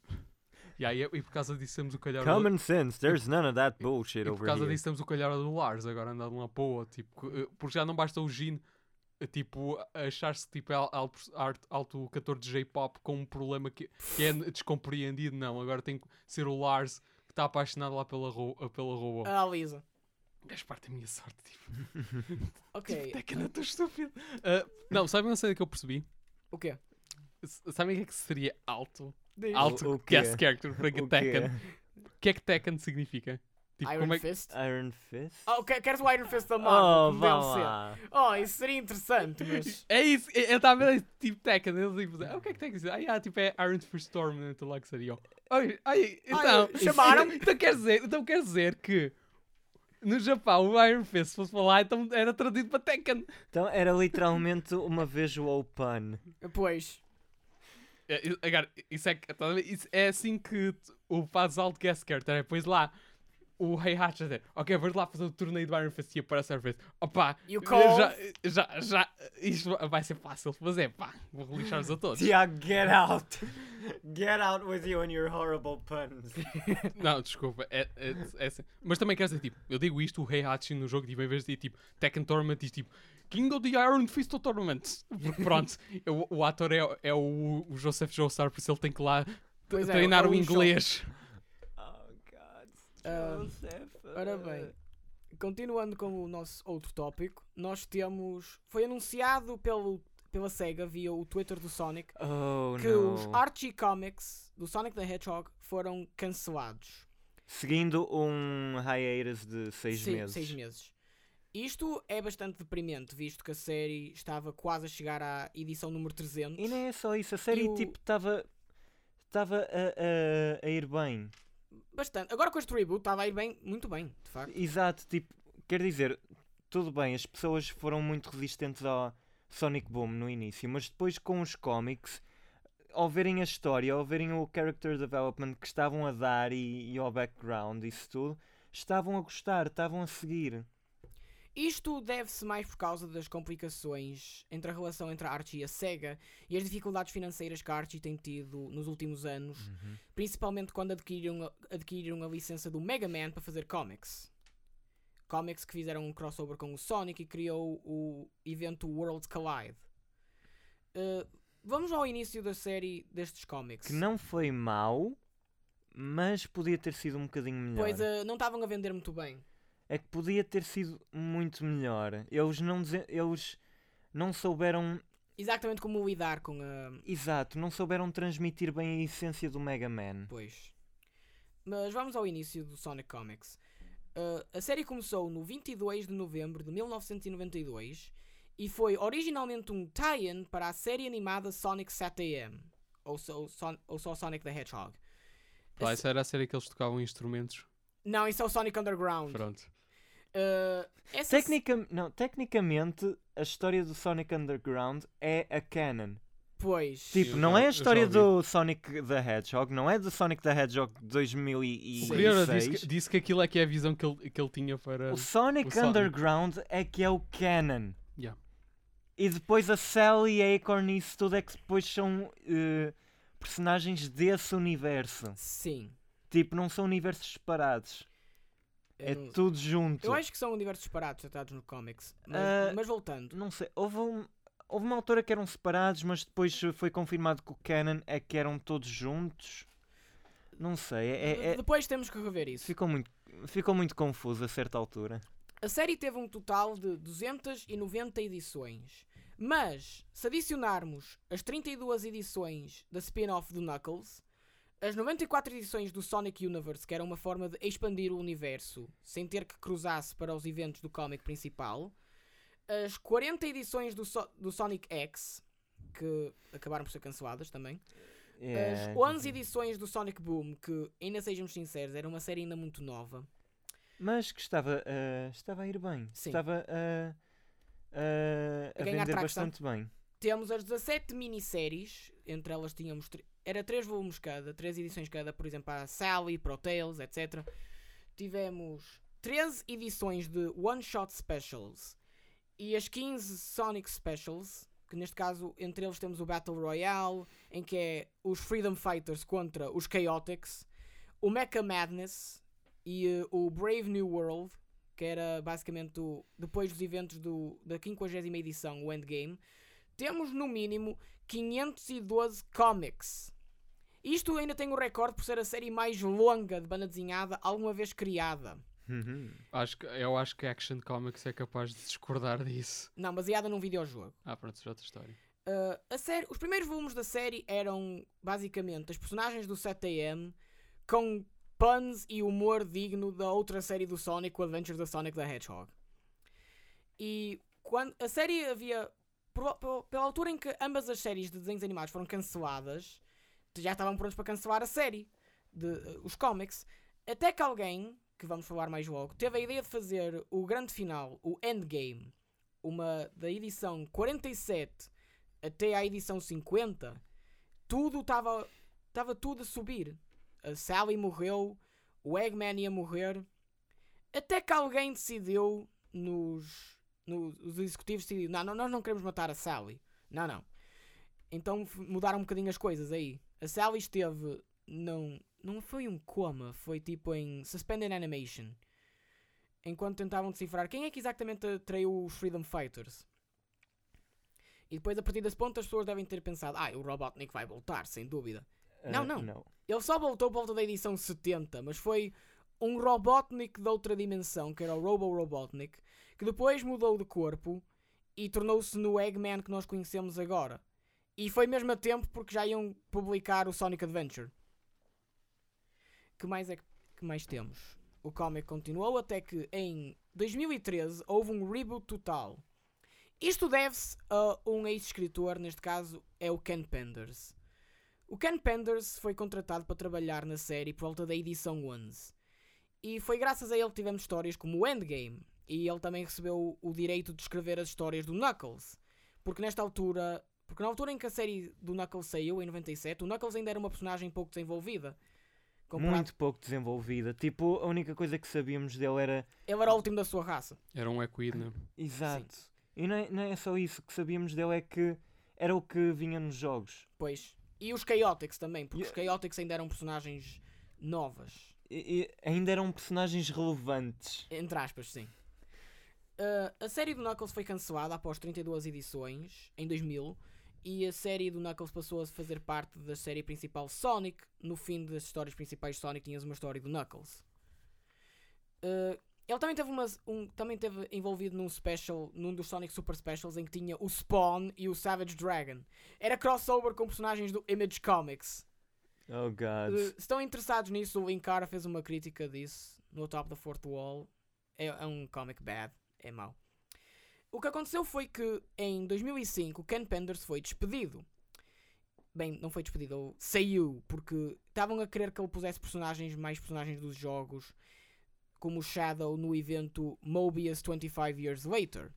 E, aí, e por causa disso temos o calhar Common sense, there's none of that bullshit E por over causa here. disso temos o calhar do Lars agora andar de uma outra, tipo, eh, porque já não basta o Jin eh, tipo, achar-se tipo al- alto, alto cantor de J-pop com um problema que, que é descompreendido, não, agora tem que ser o Lars que está apaixonado lá pela, ro pela robô. Ah, Lisa. És parte da minha sorte, tipo, Ok. até <laughs> que não estou estúpido. Ah, não, sabem uma cena que eu percebi? O quê? Sabem o que é que seria alto? Diz. Alto o quê? guest character para O quê? Tekken. O que é que Tekken significa? Tipo, Iron como é que... Fist? Iron Fist? Oh, que- queres o Iron Fist da Oh, Marvel? deve ser? lá. Oh, isso seria interessante, mas... <laughs> É isso, eu eu estava a ver tipo Tekken, eles tipo, ah, o que é que Tekken diz? Ah, yeah, tipo é Iron Fist Tournament, lá que seria. Ai, ai, então, chamaram? Então, então quer dizer, então quer dizer que no Japão o Iron Fist se fosse falar, então era traduzido para Tekken. Então era literalmente uma visual pun. Pois. É, Agora, isso é, tá a? Isso é assim que o faz alto guest character, é depois lá o Heihachi a dizer, ok, vamos lá fazer o torneio do Iron Fist e aparece o Iron Fist. Opa, já, já, já, isto vai ser fácil de fazer, pá, vou relixar-os a todos. Tiago, get out! Get out with you and your horrible puns. <laughs> Não, desculpa. É, é, é assim. Mas também quer dizer, tipo, eu digo isto, o Heihachi no jogo, tipo, em vez de tipo Tekken Tournament, diz tipo King of the Iron Fist Tournament. Porque pronto, <laughs> o, o ator é, é o, o Joseph Joestar, por isso ele tem que lá Pois é, treinar é o o inglês. Oh, God. Joseph. Ora bem, continuando com o nosso outro tópico, nós temos. Foi anunciado pelo, pela SEGA via o Twitter do Sonic Oh, que não. os Archie Comics do Sonic the Hedgehog foram cancelados. Seguindo um hiatus de seis Se- meses. seis meses. Isto é bastante deprimente, visto que a série estava quase a chegar à edição número 300. E nem é só isso, a série o- tipo estava estava a, a, a ir bem. Bastante. Agora com este reboot estava a ir bem, muito bem, de facto. Exato, tipo, quer dizer, tudo bem, as pessoas foram muito resistentes ao Sonic Boom no início, mas depois com os cómics, ao verem a história, ao verem o character development que estavam a dar e, e ao background, isso tudo, estavam a gostar, estavam a seguir. Isto deve-se mais por causa das complicações entre a relação entre a Archie e a SEGA e as dificuldades financeiras que a Archie tem tido nos últimos anos, principalmente quando adquiriram, a- adquiriram a licença do Mega Man para fazer comics. Comics que fizeram um crossover com o Sonic e criou o evento Worlds Collide. Uh, vamos ao início da série destes comics. Que não foi mau, mas podia ter sido um bocadinho melhor. Pois uh, não estavam a vender muito bem. É que podia ter sido muito melhor. Eles não, eles não souberam Exatamente como lidar com a, Exato, não souberam transmitir bem a essência do Mega Man. Pois. Mas vamos ao início do Sonic Comics. Uh, a série começou no 22 de novembro de 1992 e foi originalmente um tie-in para a série animada Sonic 7am, ou, so, Son- ou só Sonic the Hedgehog. Pá, A essa era a série que eles tocavam instrumentos. Não, isso é o Sonic Underground. Pronto. Uh, essa Tecnica, não, tecnicamente, a história do Sonic Underground é a canon. Pois. Tipo, não é a história do Sonic the Hedgehog, não é do Sonic the Hedgehog de O 2006. Criador disse que, disse que aquilo é que é a visão que ele, que ele tinha para. O Sonic o Sonic. Underground é que é o canon. Yeah. E depois a Sally, a Acorn e isso tudo é que depois são eh, personagens desse universo. Sim. Tipo, não são universos separados. Eu É não- tudo junto. Eu acho que são universos separados tratados no comics. Mas, Ah, mas voltando. Não sei, houve, um- houve uma altura que eram separados, mas depois foi confirmado que o canon é que eram todos juntos. Não sei, é, é- é- Depois temos que rever isso. ficou, muito, ficou muito confuso a certa altura. A série teve um total de 290 edições. Mas, se adicionarmos as 32 edições da spin-off do Knuckles, as 94 edições do Sonic Universe, que era uma forma de expandir o universo sem ter que cruzar-se para os eventos do cómic principal. As 40 edições do, So- do Sonic X, que acabaram por ser canceladas também. É, As 11 edições do Sonic Boom, que, ainda sejamos sinceros, era uma série ainda muito nova. Mas que estava, ah, estava a ir bem. Sim. Estava a, a, A a vender traction. bastante bem. Temos as 17 minisséries, entre elas tínhamos. Era 3 volumes cada, 3 edições cada, por exemplo, a Sally, Pro Tales, etc. Tivemos 13 edições de One Shot Specials e as 15 Sonic Specials, que neste caso entre eles temos o Battle Royale, em que é os Freedom Fighters contra os Chaotix, o Mecha Madness e eh, o Brave New World, que era basicamente o, depois dos eventos do, da 50 edição, o Endgame. Temos no mínimo 512 comics. Isto ainda tem o recorde por ser a série mais longa de banda desenhada alguma vez criada. Uhum. Acho que, eu acho que Action Comics é capaz de discordar disso. Não, baseada num videojogo. Ah, pronto, isso é outra história. Uh, a série, os primeiros volumes da série eram basicamente as personagens do 7am com puns e humor digno da outra série do Sonic, o Adventures da Sonic the Hedgehog. E quando a série havia. por- por- pela altura em que ambas as séries de desenhos animados foram canceladas, já estavam prontos para cancelar a série, de, uh, os cómics. Até que alguém, que vamos falar mais logo, teve a ideia de fazer o grande final, o Endgame, uma da edição 47 até à edição 50, tudo estava estava tudo a subir. A Sally morreu, o Eggman ia morrer, até que alguém decidiu nos, nos os executivos decidiram, não, não, nós não queremos matar a Sally. Não, não. Então mudaram um bocadinho as coisas aí. A Sally esteve não não foi um coma, foi tipo em suspended animation. Enquanto tentavam decifrar quem é que exatamente traiu os Freedom Fighters. E depois, a partir desse ponto, as pessoas devem ter pensado: ah, o Robotnik vai voltar, sem dúvida. Não, Ah, não. não. Ele só voltou por volta da edição 70, mas foi um Robotnik de outra dimensão, que era o Robo Robotnik, que depois mudou de corpo e tornou-se no Eggman que nós conhecemos agora. E foi mesmo a tempo porque já iam publicar o Sonic Adventure. Que mais é que, que mais temos? O cómic continuou até que em 2013 houve um reboot total. Isto deve-se a um ex-escritor, neste caso é o Ken Penders. O Ken Penders foi contratado para trabalhar na série por volta da edição 11. E foi graças a ele que tivemos histórias como o Endgame. E ele também recebeu o direito de escrever as histórias do Knuckles. Porque nesta altura. Porque na altura em que a série do Knuckles saiu, em 97, o Knuckles ainda era uma personagem pouco desenvolvida. Comparado- Muito pouco desenvolvida. Tipo, a única coisa que sabíamos dele era. Ele era o último da sua raça. Era um Equidna. Exato. E não é, não é só isso. O que sabíamos dele é que era o que vinha nos jogos. Pois. E os Chaotix também, porque E- os Chaotix ainda eram personagens novas. E, e ainda eram personagens relevantes. Entre aspas, sim. Uh, a série do Knuckles foi cancelada após 32 edições, em 2000, e a série do Knuckles passou a fazer parte da série principal Sonic. No fim das histórias principais de Sonic, tinhas uma história do Knuckles. Uh, ele também teve, uma, um, também teve envolvido num special, num dos Sonic Super Specials, em que tinha o Spawn e o Savage Dragon. Era crossover com personagens do Image Comics. Oh god. Uh, se estão interessados nisso, o Linkara fez uma crítica disso no Top da Fourth Wall. É, é um comic bad, é mau. O que aconteceu foi que em 2005 o Ken Penders foi despedido. Bem, não foi despedido, saiu porque estavam a querer que ele pusesse personagens, mais personagens dos jogos, como o Shadow no evento Mobius 25 Years Later.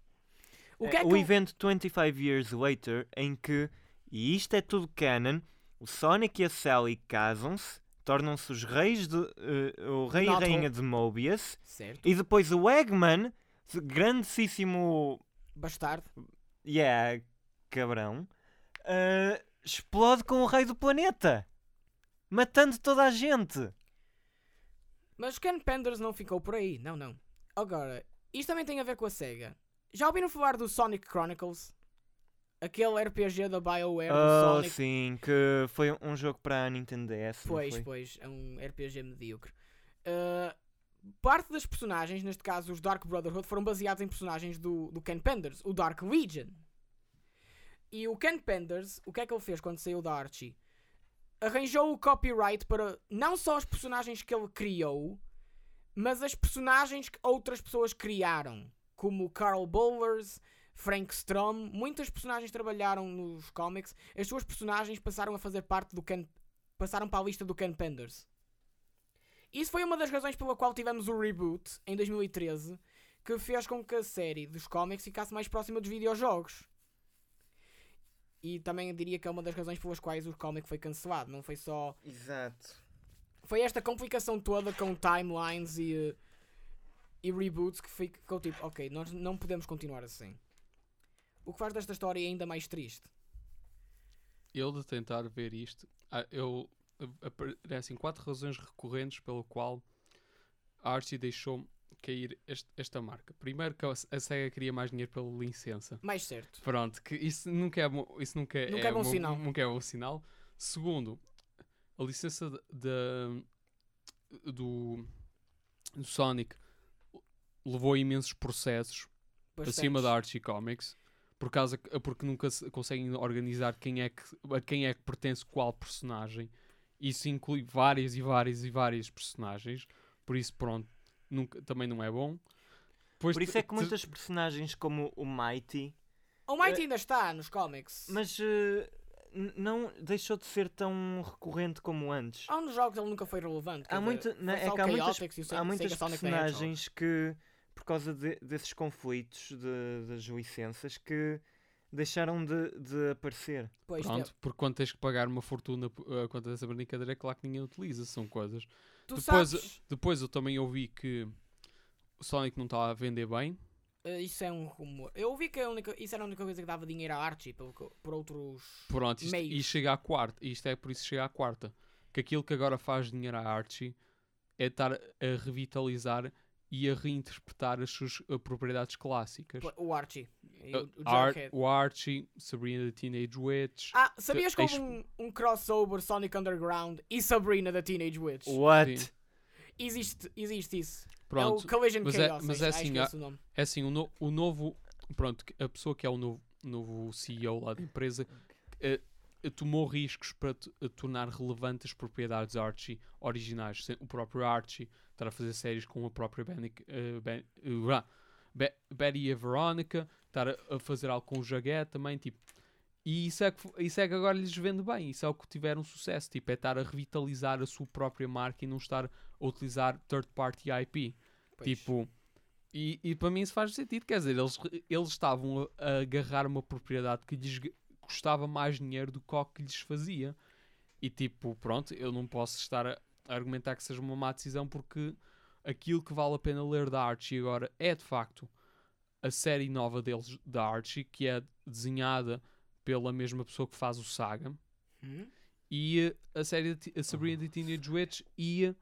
O que É, é o que ele- evento 25 Years Later, em que, e isto é tudo canon, o Sonic e a Sally casam-se, tornam-se os reis de, eh, o rei Not e rainha de Mobius, Certo, e depois o Eggman, grandíssimo, bastardo. yeah, cabrão, eh, explode com o rei do planeta, matando toda a gente. Mas Ken Penders não ficou por aí, não, não. Agora, isto também tem a ver com a SEGA. Já ouviram falar do Sonic Chronicles? Aquele RPG da BioWare do Oh, Sonic? sim, que foi um jogo para a Nintendo DS, Pois, foi? pois, é um RPG medíocre. Uh, parte das personagens, neste caso os Dark Brotherhood, foram baseados em personagens do, do Ken Penders, o Dark Legion. E o Ken Penders, o que é que ele fez quando saiu da Archie? arranjou o copyright para não só os personagens que ele criou, mas as personagens que outras pessoas criaram, como Carl Bowlers, Frank Strom, muitas personagens trabalharam nos comics. As suas personagens passaram a fazer parte do Ken, passaram para a lista do Ken Penders. Isso foi uma das razões pela qual tivemos o reboot em 2013, que fez com que a série dos comics ficasse mais próxima dos videojogos. E também diria que é uma das razões pelas quais o cómic foi cancelado. Não foi só. Exato. Foi esta complicação toda com timelines e, e reboots que fi- ficou tipo, ok, nós não podemos continuar assim. O que faz desta história ainda mais triste. Eu de tentar ver isto, ah, eu aparecem quatro razões recorrentes pelo qual a Archie deixou cair este- esta marca. Primeiro que a a SEGA queria mais dinheiro pela licença. Mais certo. Pronto, que isso nunca é, isso nunca Nunca é bom mo- sinal. Nunca é bom sinal. Segundo, a licença do, do Sonic levou a imensos processos acima Bastantes. da Archie Comics por causa que- porque nunca se conseguem organizar quem é que a quem é que pertence qual personagem. Isso inclui várias e várias e várias personagens. Por isso, pronto, nunca, também não é bom. Depois Por isso é que muitas personagens como o Mighty, O Mighty ainda está nos comics. mas eh, n- não deixou de ser tão recorrente como antes. Há uns jogos ele nunca foi relevante. Há, dizer, muito, não, é que há muitas, há muitas personagens que, por causa de- desses conflitos de- das licenças, que deixaram de, de aparecer. Pois, Pronto, te- porque quando tens que pagar uma fortuna uh, quanto a essa brincadeira, é claro que ninguém utiliza, são coisas. tu depois- sabes, Depois eu também ouvi que o Sonic não estava a vender bem. eh, isso é um rumor. Eu ouvi que a única, isso era a única coisa que dava dinheiro à Archie que- por outros. Pronto, isto, Meios. e chega à quarta, isto é por isso que chega à quarta. Que aquilo que agora faz dinheiro à Archie é estar a revitalizar e a reinterpretar as suas uh, propriedades clássicas. O Archie. E Uh, o, o Ar- o Archie, Sabrina the Teenage Witch. Ah, sabias que houve um, um crossover Sonic Underground e Sabrina da Teenage Witch? What? Sim. Existe, existe isso. Pronto, é o Collision mas é- Chaos. mas é acho assim, nome. É assim, o, no- o novo. Pronto, a pessoa que é o novo, novo CEO lá da empresa eh, eh, tomou riscos para eh, tornar relevantes as propriedades Archie originais. O próprio Archie estar a fazer séries com a própria Benny, eh, Ben- eh, ah, Be- Betty e a Veronica, estar a, a fazer algo com o Jaguet também, tipo. E isso é, que, isso é que agora lhes vende bem, isso é o que tiveram sucesso, tipo, é estar a revitalizar a sua própria marca e não estar a utilizar third party IP. Pois. Tipo, e, e para mim isso faz sentido. Quer dizer, eles, eles estavam a, agarrar uma propriedade que lhes custava mais dinheiro do que o que lhes fazia. E tipo, pronto, eu não posso estar a argumentar que seja uma má decisão porque aquilo que vale a pena ler da Archie agora é de facto a série nova deles da Archie, que é desenhada pela mesma pessoa que faz o Saga, Hum? e a série de a Sabrina the Teenage Witch e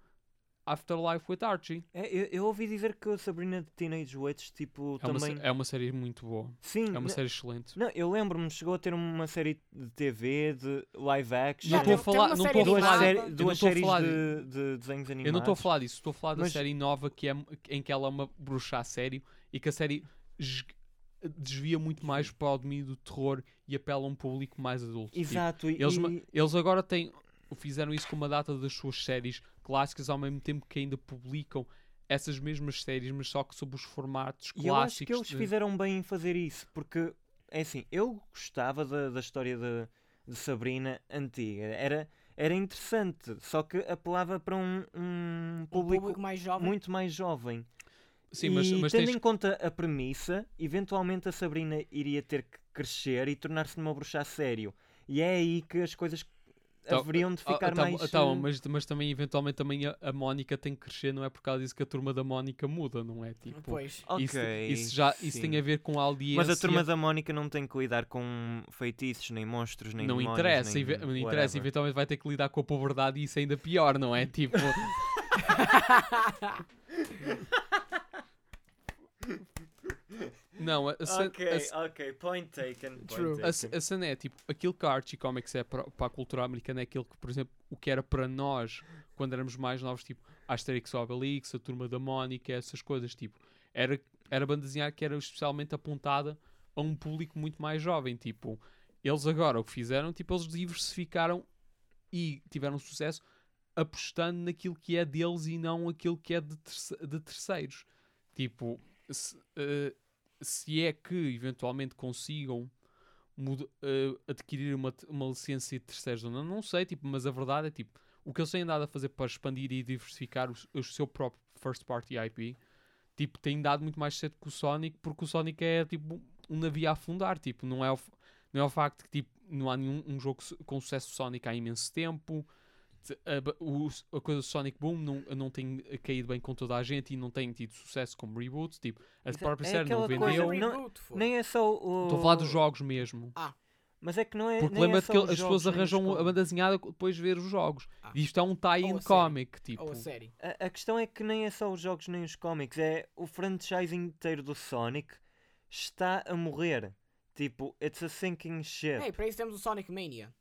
Afterlife with Archie. É, eu, eu ouvi dizer que a Sabrina de Teenage Witch, tipo, É uma, também... sé- é uma série muito boa. Sim, É uma série excelente. não, eu lembro-me, chegou a ter uma série de TV, de live action. Não estou a falar, uma não estou a falar, série- não duas estou a séries falar de, de desenhos animados. eu não estou a falar disso, estou a falar da Mas- série nova que é, em que ela é uma bruxa a sério e que a série desvia muito mais para o domínio do terror e apela a um público mais adulto. Tipo, Exato, e, eles, e- eles agora têm, fizeram isso com uma data das suas séries clássicas ao mesmo tempo que ainda publicam essas mesmas séries, mas só que sob os formatos e eu acho clássicos. que eles de- fizeram bem em fazer isso, porque, é assim, eu gostava da, da história de, de Sabrina antiga, era, era interessante, só que apelava para um, um Um público, público mais jovem. muito mais jovem. Sim, mas, e mas tendo tens em conta a premissa, eventualmente a Sabrina iria ter que crescer e tornar-se numa bruxa a sério. E é aí que as coisas Tá- haveriam de Ah, ficar tá, mais... tá bom, eh, mas, mas também eventualmente também a, a Mónica tem que crescer, não é por causa disso que a turma da Mónica muda, não é? Tipo, Pois. isso, ok, isso já isso tem a ver com a audiência. Mas a turma da Mónica não tem que lidar com feitiços, nem monstros, nem não interessa, nem não interessa, eventualmente vai ter que lidar com a pobreza e isso é ainda pior, não é? Tipo, <laughs> não, a, a, cena- Ok, a ok, point taken. point True. a ce- a cena é tipo, aquilo que a Archie Comics é para, para a cultura americana é aquilo que, por exemplo, o que era para nós quando éramos mais novos, tipo Asterix Obelix, a turma da Mónica, essas coisas, tipo, era, era banda desenhada que era especialmente apontada a um público muito mais jovem, tipo, eles agora o que fizeram, tipo, eles diversificaram e tiveram sucesso apostando naquilo que é deles e não aquilo que é de, terce- de terceiros. Tipo, se, eh, se é que eventualmente consigam eh, adquirir uma, uma licença de terceiros ou não, não sei, tipo, mas a verdade é tipo, o que eles têm dado a fazer para expandir e diversificar o, o seu próprio first party IP, tipo, tem dado muito mais cedo que o Sonic, porque o Sonic é tipo um navio a afundar, tipo, não é o, não é o facto que tipo, não há nenhum um jogo com sucesso Sonic há imenso tempo. A, a coisa do Sonic Boom não, não tem caído bem com toda a gente e não tem tido sucesso como reboot. Tipo, a é- própria é série não vendeu. É não-. Nem é só o. Estou a falar dos jogos mesmo. Mas é que não é. Porque é lembra-te só que as pessoas arranjam a banda desenhada depois de ver os jogos. Ah. E isto é um tie-in comic. Tipo, Ou a série. A, a questão é que nem é só os jogos nem os cómics, é o franchise inteiro do Sonic está a morrer. Tipo, it's a sinking ship. Ei, para isso temos o Sonic Mania.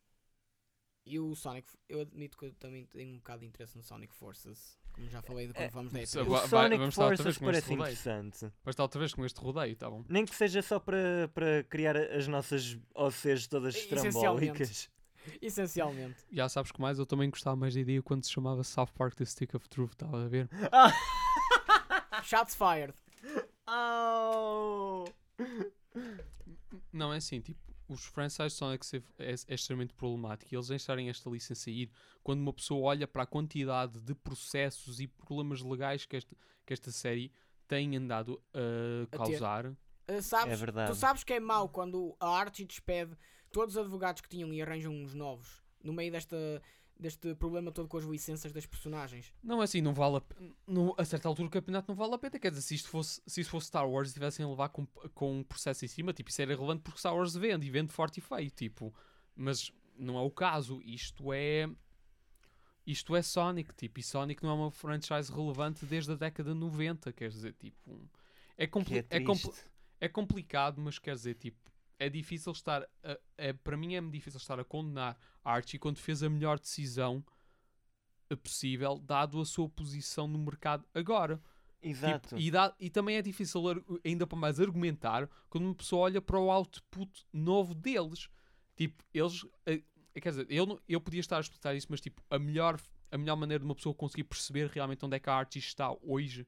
E o Sonic. Eu admito que eu também tenho um bocado de interesse no Sonic Forces. Como já falei de quando É, falamos da E3. o Sonic vamos Forces parece interessante. mas está outra vez com este rodeio, tá bom? Nem que seja só para, para criar as nossas OCs todas estrambólicas. Essencialmente. <laughs> Já sabes que mais, eu também gostava mais da ideia quando se chamava South Park The Stick of Truth, estava a ver? <laughs> Shots fired. <laughs> Oh! Não, é assim, tipo, os franchises Sonic se- é, é extremamente problemático e eles deixarem esta licença ir quando uma pessoa olha para a quantidade de processos e problemas legais que esta, que esta série tem andado a causar. Uh, sabes, É verdade. Tu sabes que é mau quando a Archie despede todos os advogados que tinham e arranjam uns novos no meio desta, deste problema todo com as licenças das personagens. Não, é assim, não vale a, no, a certa altura o campeonato não vale a pena. Quer dizer, se isto fosse, se isto fosse Star Wars e tivessem a levar com, com um processo em cima, tipo, isso era relevante porque Star Wars vende e vende forte e feio, tipo, mas não é o caso. Isto é. Isto é Sonic, tipo, e Sonic não é uma franchise relevante desde a década de 90, quer dizer, tipo. É, Que compli é é, triste. é complicado, mas quer dizer, tipo, é difícil estar. A, é, para mim é difícil estar a condenar Archie quando fez a melhor decisão eh, possível, dado a sua posição no mercado agora. Tipo, Exato. e, dá- e também é difícil ainda para mais argumentar quando uma pessoa olha para o output novo deles. Tipo, eles. eh, quer dizer, eu, eu podia estar a explicar isso, mas tipo, a melhor, a melhor maneira de uma pessoa conseguir perceber realmente onde é que a arte está hoje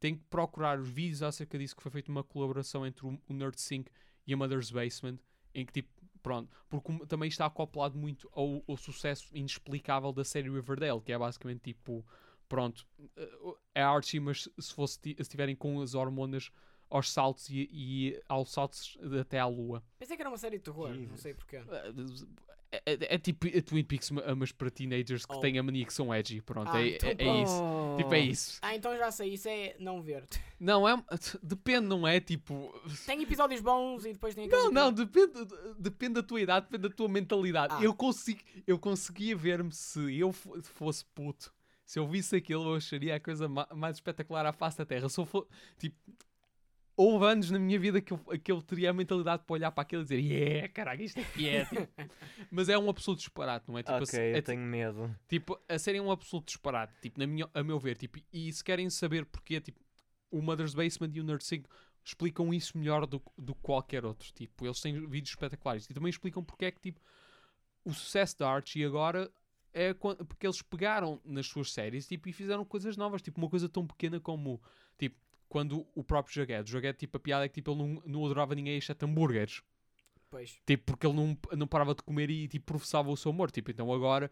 tem que procurar os vídeos acerca disso que foi feita uma colaboração entre o, o NerdSync e a Mother's Basement, em que tipo, pronto, porque também está acoplado muito ao, ao sucesso inexplicável da série Riverdale, que é basicamente tipo, pronto, eh, é Archie, mas se fosse ti- se estiverem com as hormonas aos saltos e, e aos saltos até à lua. Pensei que era uma série de terror, não sei porquê. É, é- é tipo a Twin Peaks, ma- mas para teenagers que Oh. têm a mania que são edgy, pronto, Ah, é, então é- é isso. Tipo, é isso. Ah, então já sei, isso é não ver. <laughs> Não, é. Depende, não é? Tipo. Tem episódios bons e depois tem Não, não, depende, depende da tua idade, depende da tua mentalidade. Ah. Eu, consigo, eu conseguia ver-me se eu fo- fosse puto. Se eu visse aquilo, eu acharia a coisa ma- mais espetacular à face da Terra. Se eu for, tipo, houve anos na minha vida que eu, que eu teria a mentalidade para olhar para aquilo e dizer, yeah, caralho, isto aqui é. Tipo. <laughs> Mas é um absoluto disparate, não é? Tipo, a- ok, é, eu ti- tenho medo. Tipo, a série é um absoluto disparate, tipo, na minha, a meu ver, tipo, e se querem saber porquê, tipo, o Mother's Basement e o Nerd 5 explicam isso melhor do, do que qualquer outro, tipo, eles têm vídeos espetaculares e também explicam porque é que, tipo, o sucesso da Archie agora é porque eles pegaram nas suas séries, tipo, e fizeram coisas novas, tipo, uma coisa tão pequena como, tipo, quando o próprio Jughead, o Jughead, tipo, a piada é que, tipo, ele não, não adorava ninguém exceto hambúrgueres, Pois. Tipo, porque ele não, não parava de comer e tipo, professava o seu amor. Tipo, então agora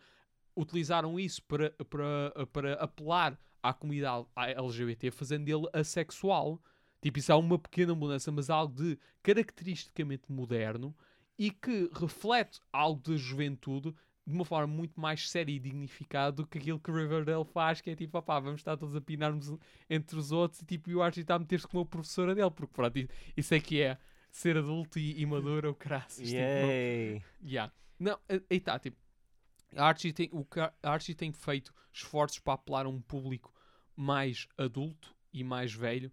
utilizaram isso para, para, para apelar à comunidade LGBT, fazendo dele assexual. Tipo, isso é uma pequena mudança, mas algo de caracteristicamente moderno e que reflete algo da juventude de uma forma muito mais séria e dignificada do que aquilo que Riverdale faz, que é tipo, opá, vamos estar todos a pinar-nos entre os outros e tipo, e o Archie está a meter-se com uma professora dele, porque pronto, isso- é que é ser adulto e, maduro, o caraças. tipo, não-! Yeah. Não, aí está, tipo, a Archie, tem, o a Archie tem feito esforços para apelar a um público mais adulto e mais velho,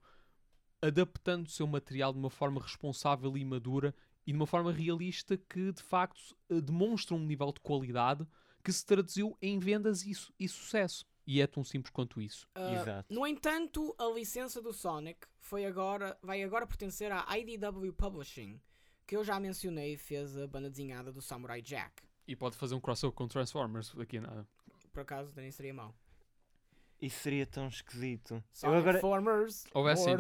adaptando o seu material de uma forma responsável e madura e de uma forma realista que de facto eh, demonstra um nível de qualidade que se traduziu em vendas e, su- e sucesso. E é tão simples quanto isso. Ah, Exato. No entanto, a licença do Sonic foi agora, vai agora pertencer à IDW Publishing, que eu já mencionei fez a banda desenhada do Samurai Jack. E pode fazer um crossover com Transformers daqui a nada. Por acaso, nem seria mau. Isso seria tão esquisito. Eu Sonic agora, Formers. Houvesse, eu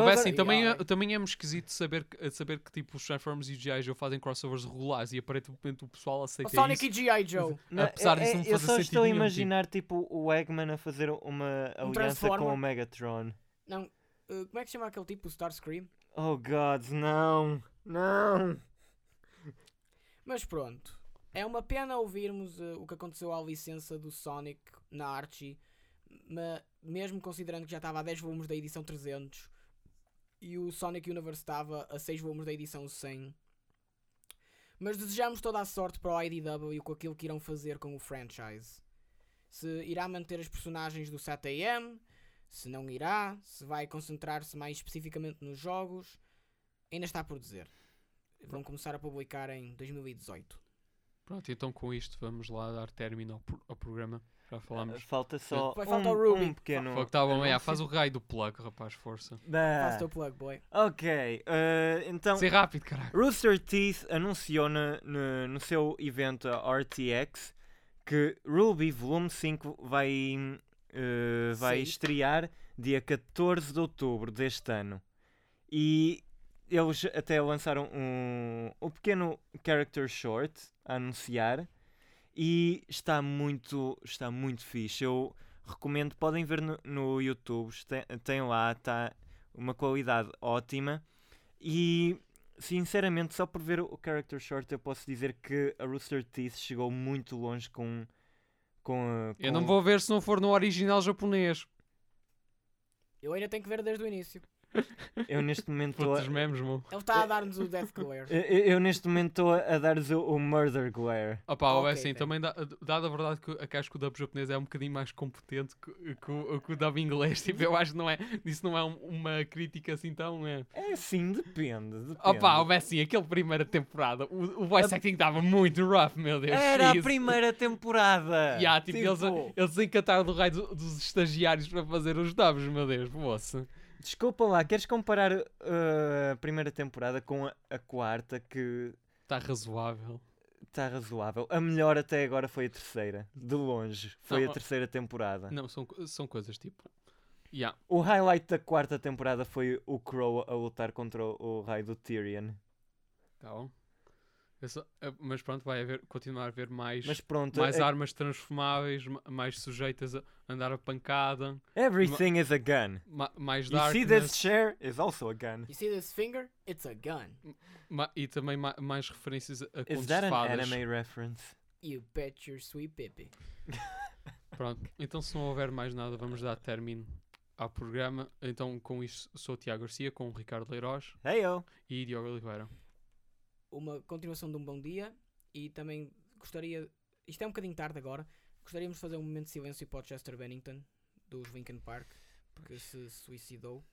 houvesse agora- também, é, também é esquisito saber, que- saber que tipo, os Transformers e os G.I. Joe fazem crossovers regulares e aparentemente o pessoal O aceita Sonic isso. e G.I. Joe. Não, apesar é- disso é- não eu fazer só estou a tipo. imaginar tipo o Eggman a fazer uma aliança com o Megatron. Não, uh, como é que se chama aquele tipo, o Starscream? Oh God, não, não. Mas pronto, é uma pena ouvirmos uh, o que aconteceu à licença do Sonic na Archie, ma- mesmo considerando que já estava a 10 volumes da edição 300 e o Sonic Universe estava a 6 volumes da edição 100. Mas desejamos toda a sorte para o IDW com aquilo que irão fazer com o franchise. Se irá manter as personagens do 7am, se não irá, se vai concentrar-se mais especificamente nos jogos, ainda está por dizer. Vão começar a publicar em 2018. Pronto, então com isto vamos lá dar término ao, pro- ao programa. Já falámos. Falta só Vai um, faltar o Ruby. um pequeno. Que tá bom, é, faz o raio do plug, rapaz, força. Faz o teu plug, boy. Ok, eh, então Ser rápido, caralho. Rooster Teeth anunciou na- no, no seu evento a RTX que Ruby Volume 5 vai, eh, vai Sim. estrear dia 14 de outubro deste ano. E eles até lançaram um, um pequeno character short a anunciar e está muito, está muito fixe. Eu recomendo, podem ver no, no YouTube, tem, tem lá, está uma qualidade ótima. E sinceramente, só por ver o character short, eu posso dizer que a Rooster Teeth chegou muito longe com. com, a- Eu não com- vou ver se não for no original japonês. Eu ainda tenho que ver desde o início. Eu neste momento estou a, memes, meu. Ele está a dar-nos o Death Glare. eu, eu neste momento estou a, a dar-lhes o, o Murder Glare. Opa, Ok, é assim, tem. também dá, dada a verdade que, que que o dub japonês é um bocadinho mais competente que, que o- que o dub inglês. <laughs> Tipo, eu acho que não é, isso não é um- uma crítica assim tão. É. É sim, depende. depende. Opa, é assim, aquele primeira temporada, o, o voice acting estava muito rough, meu Deus. Era a Jesus. primeira temporada! <laughs> Yeah, tipo, Tipo, Eles, eles encataram do raio do- dos estagiários para fazer os dubs, meu Deus, moça. Desculpa lá, queres comparar uh, a primeira temporada com a, a quarta, que Está Tá razoável. está razoável? A melhor até agora foi a terceira, de longe. Foi Não, a terceira temporada. Não, são, são coisas tipo. Yeah. O highlight da quarta temporada foi o Crow a lutar contra o, o raio do Tyrion. Tá bom. Só- mas pronto, vai haver, continuar a haver mais, Mas pronto, mais é- armas transformáveis, ma- mais sujeitas a andar a pancada, everything is a gun. ma- mais You see this darkness chair is also a gun. You see this finger? It's a gun. ma- e também ma- mais referências a, Is contos that de an fadas. anime reference? You bet your sweet pippy. <laughs> Pronto, então se não houver mais nada, vamos dar término ao programa. Então com isto sou o Tiago Garcia, com o Ricardo Leiroz Hey yo! e Diogo Oliveira. Uma continuação de um bom dia e também gostaria. Isto é um bocadinho tarde agora. Gostaríamos de fazer um momento de silêncio para o Chester Bennington dos Linkin Park que se suicidou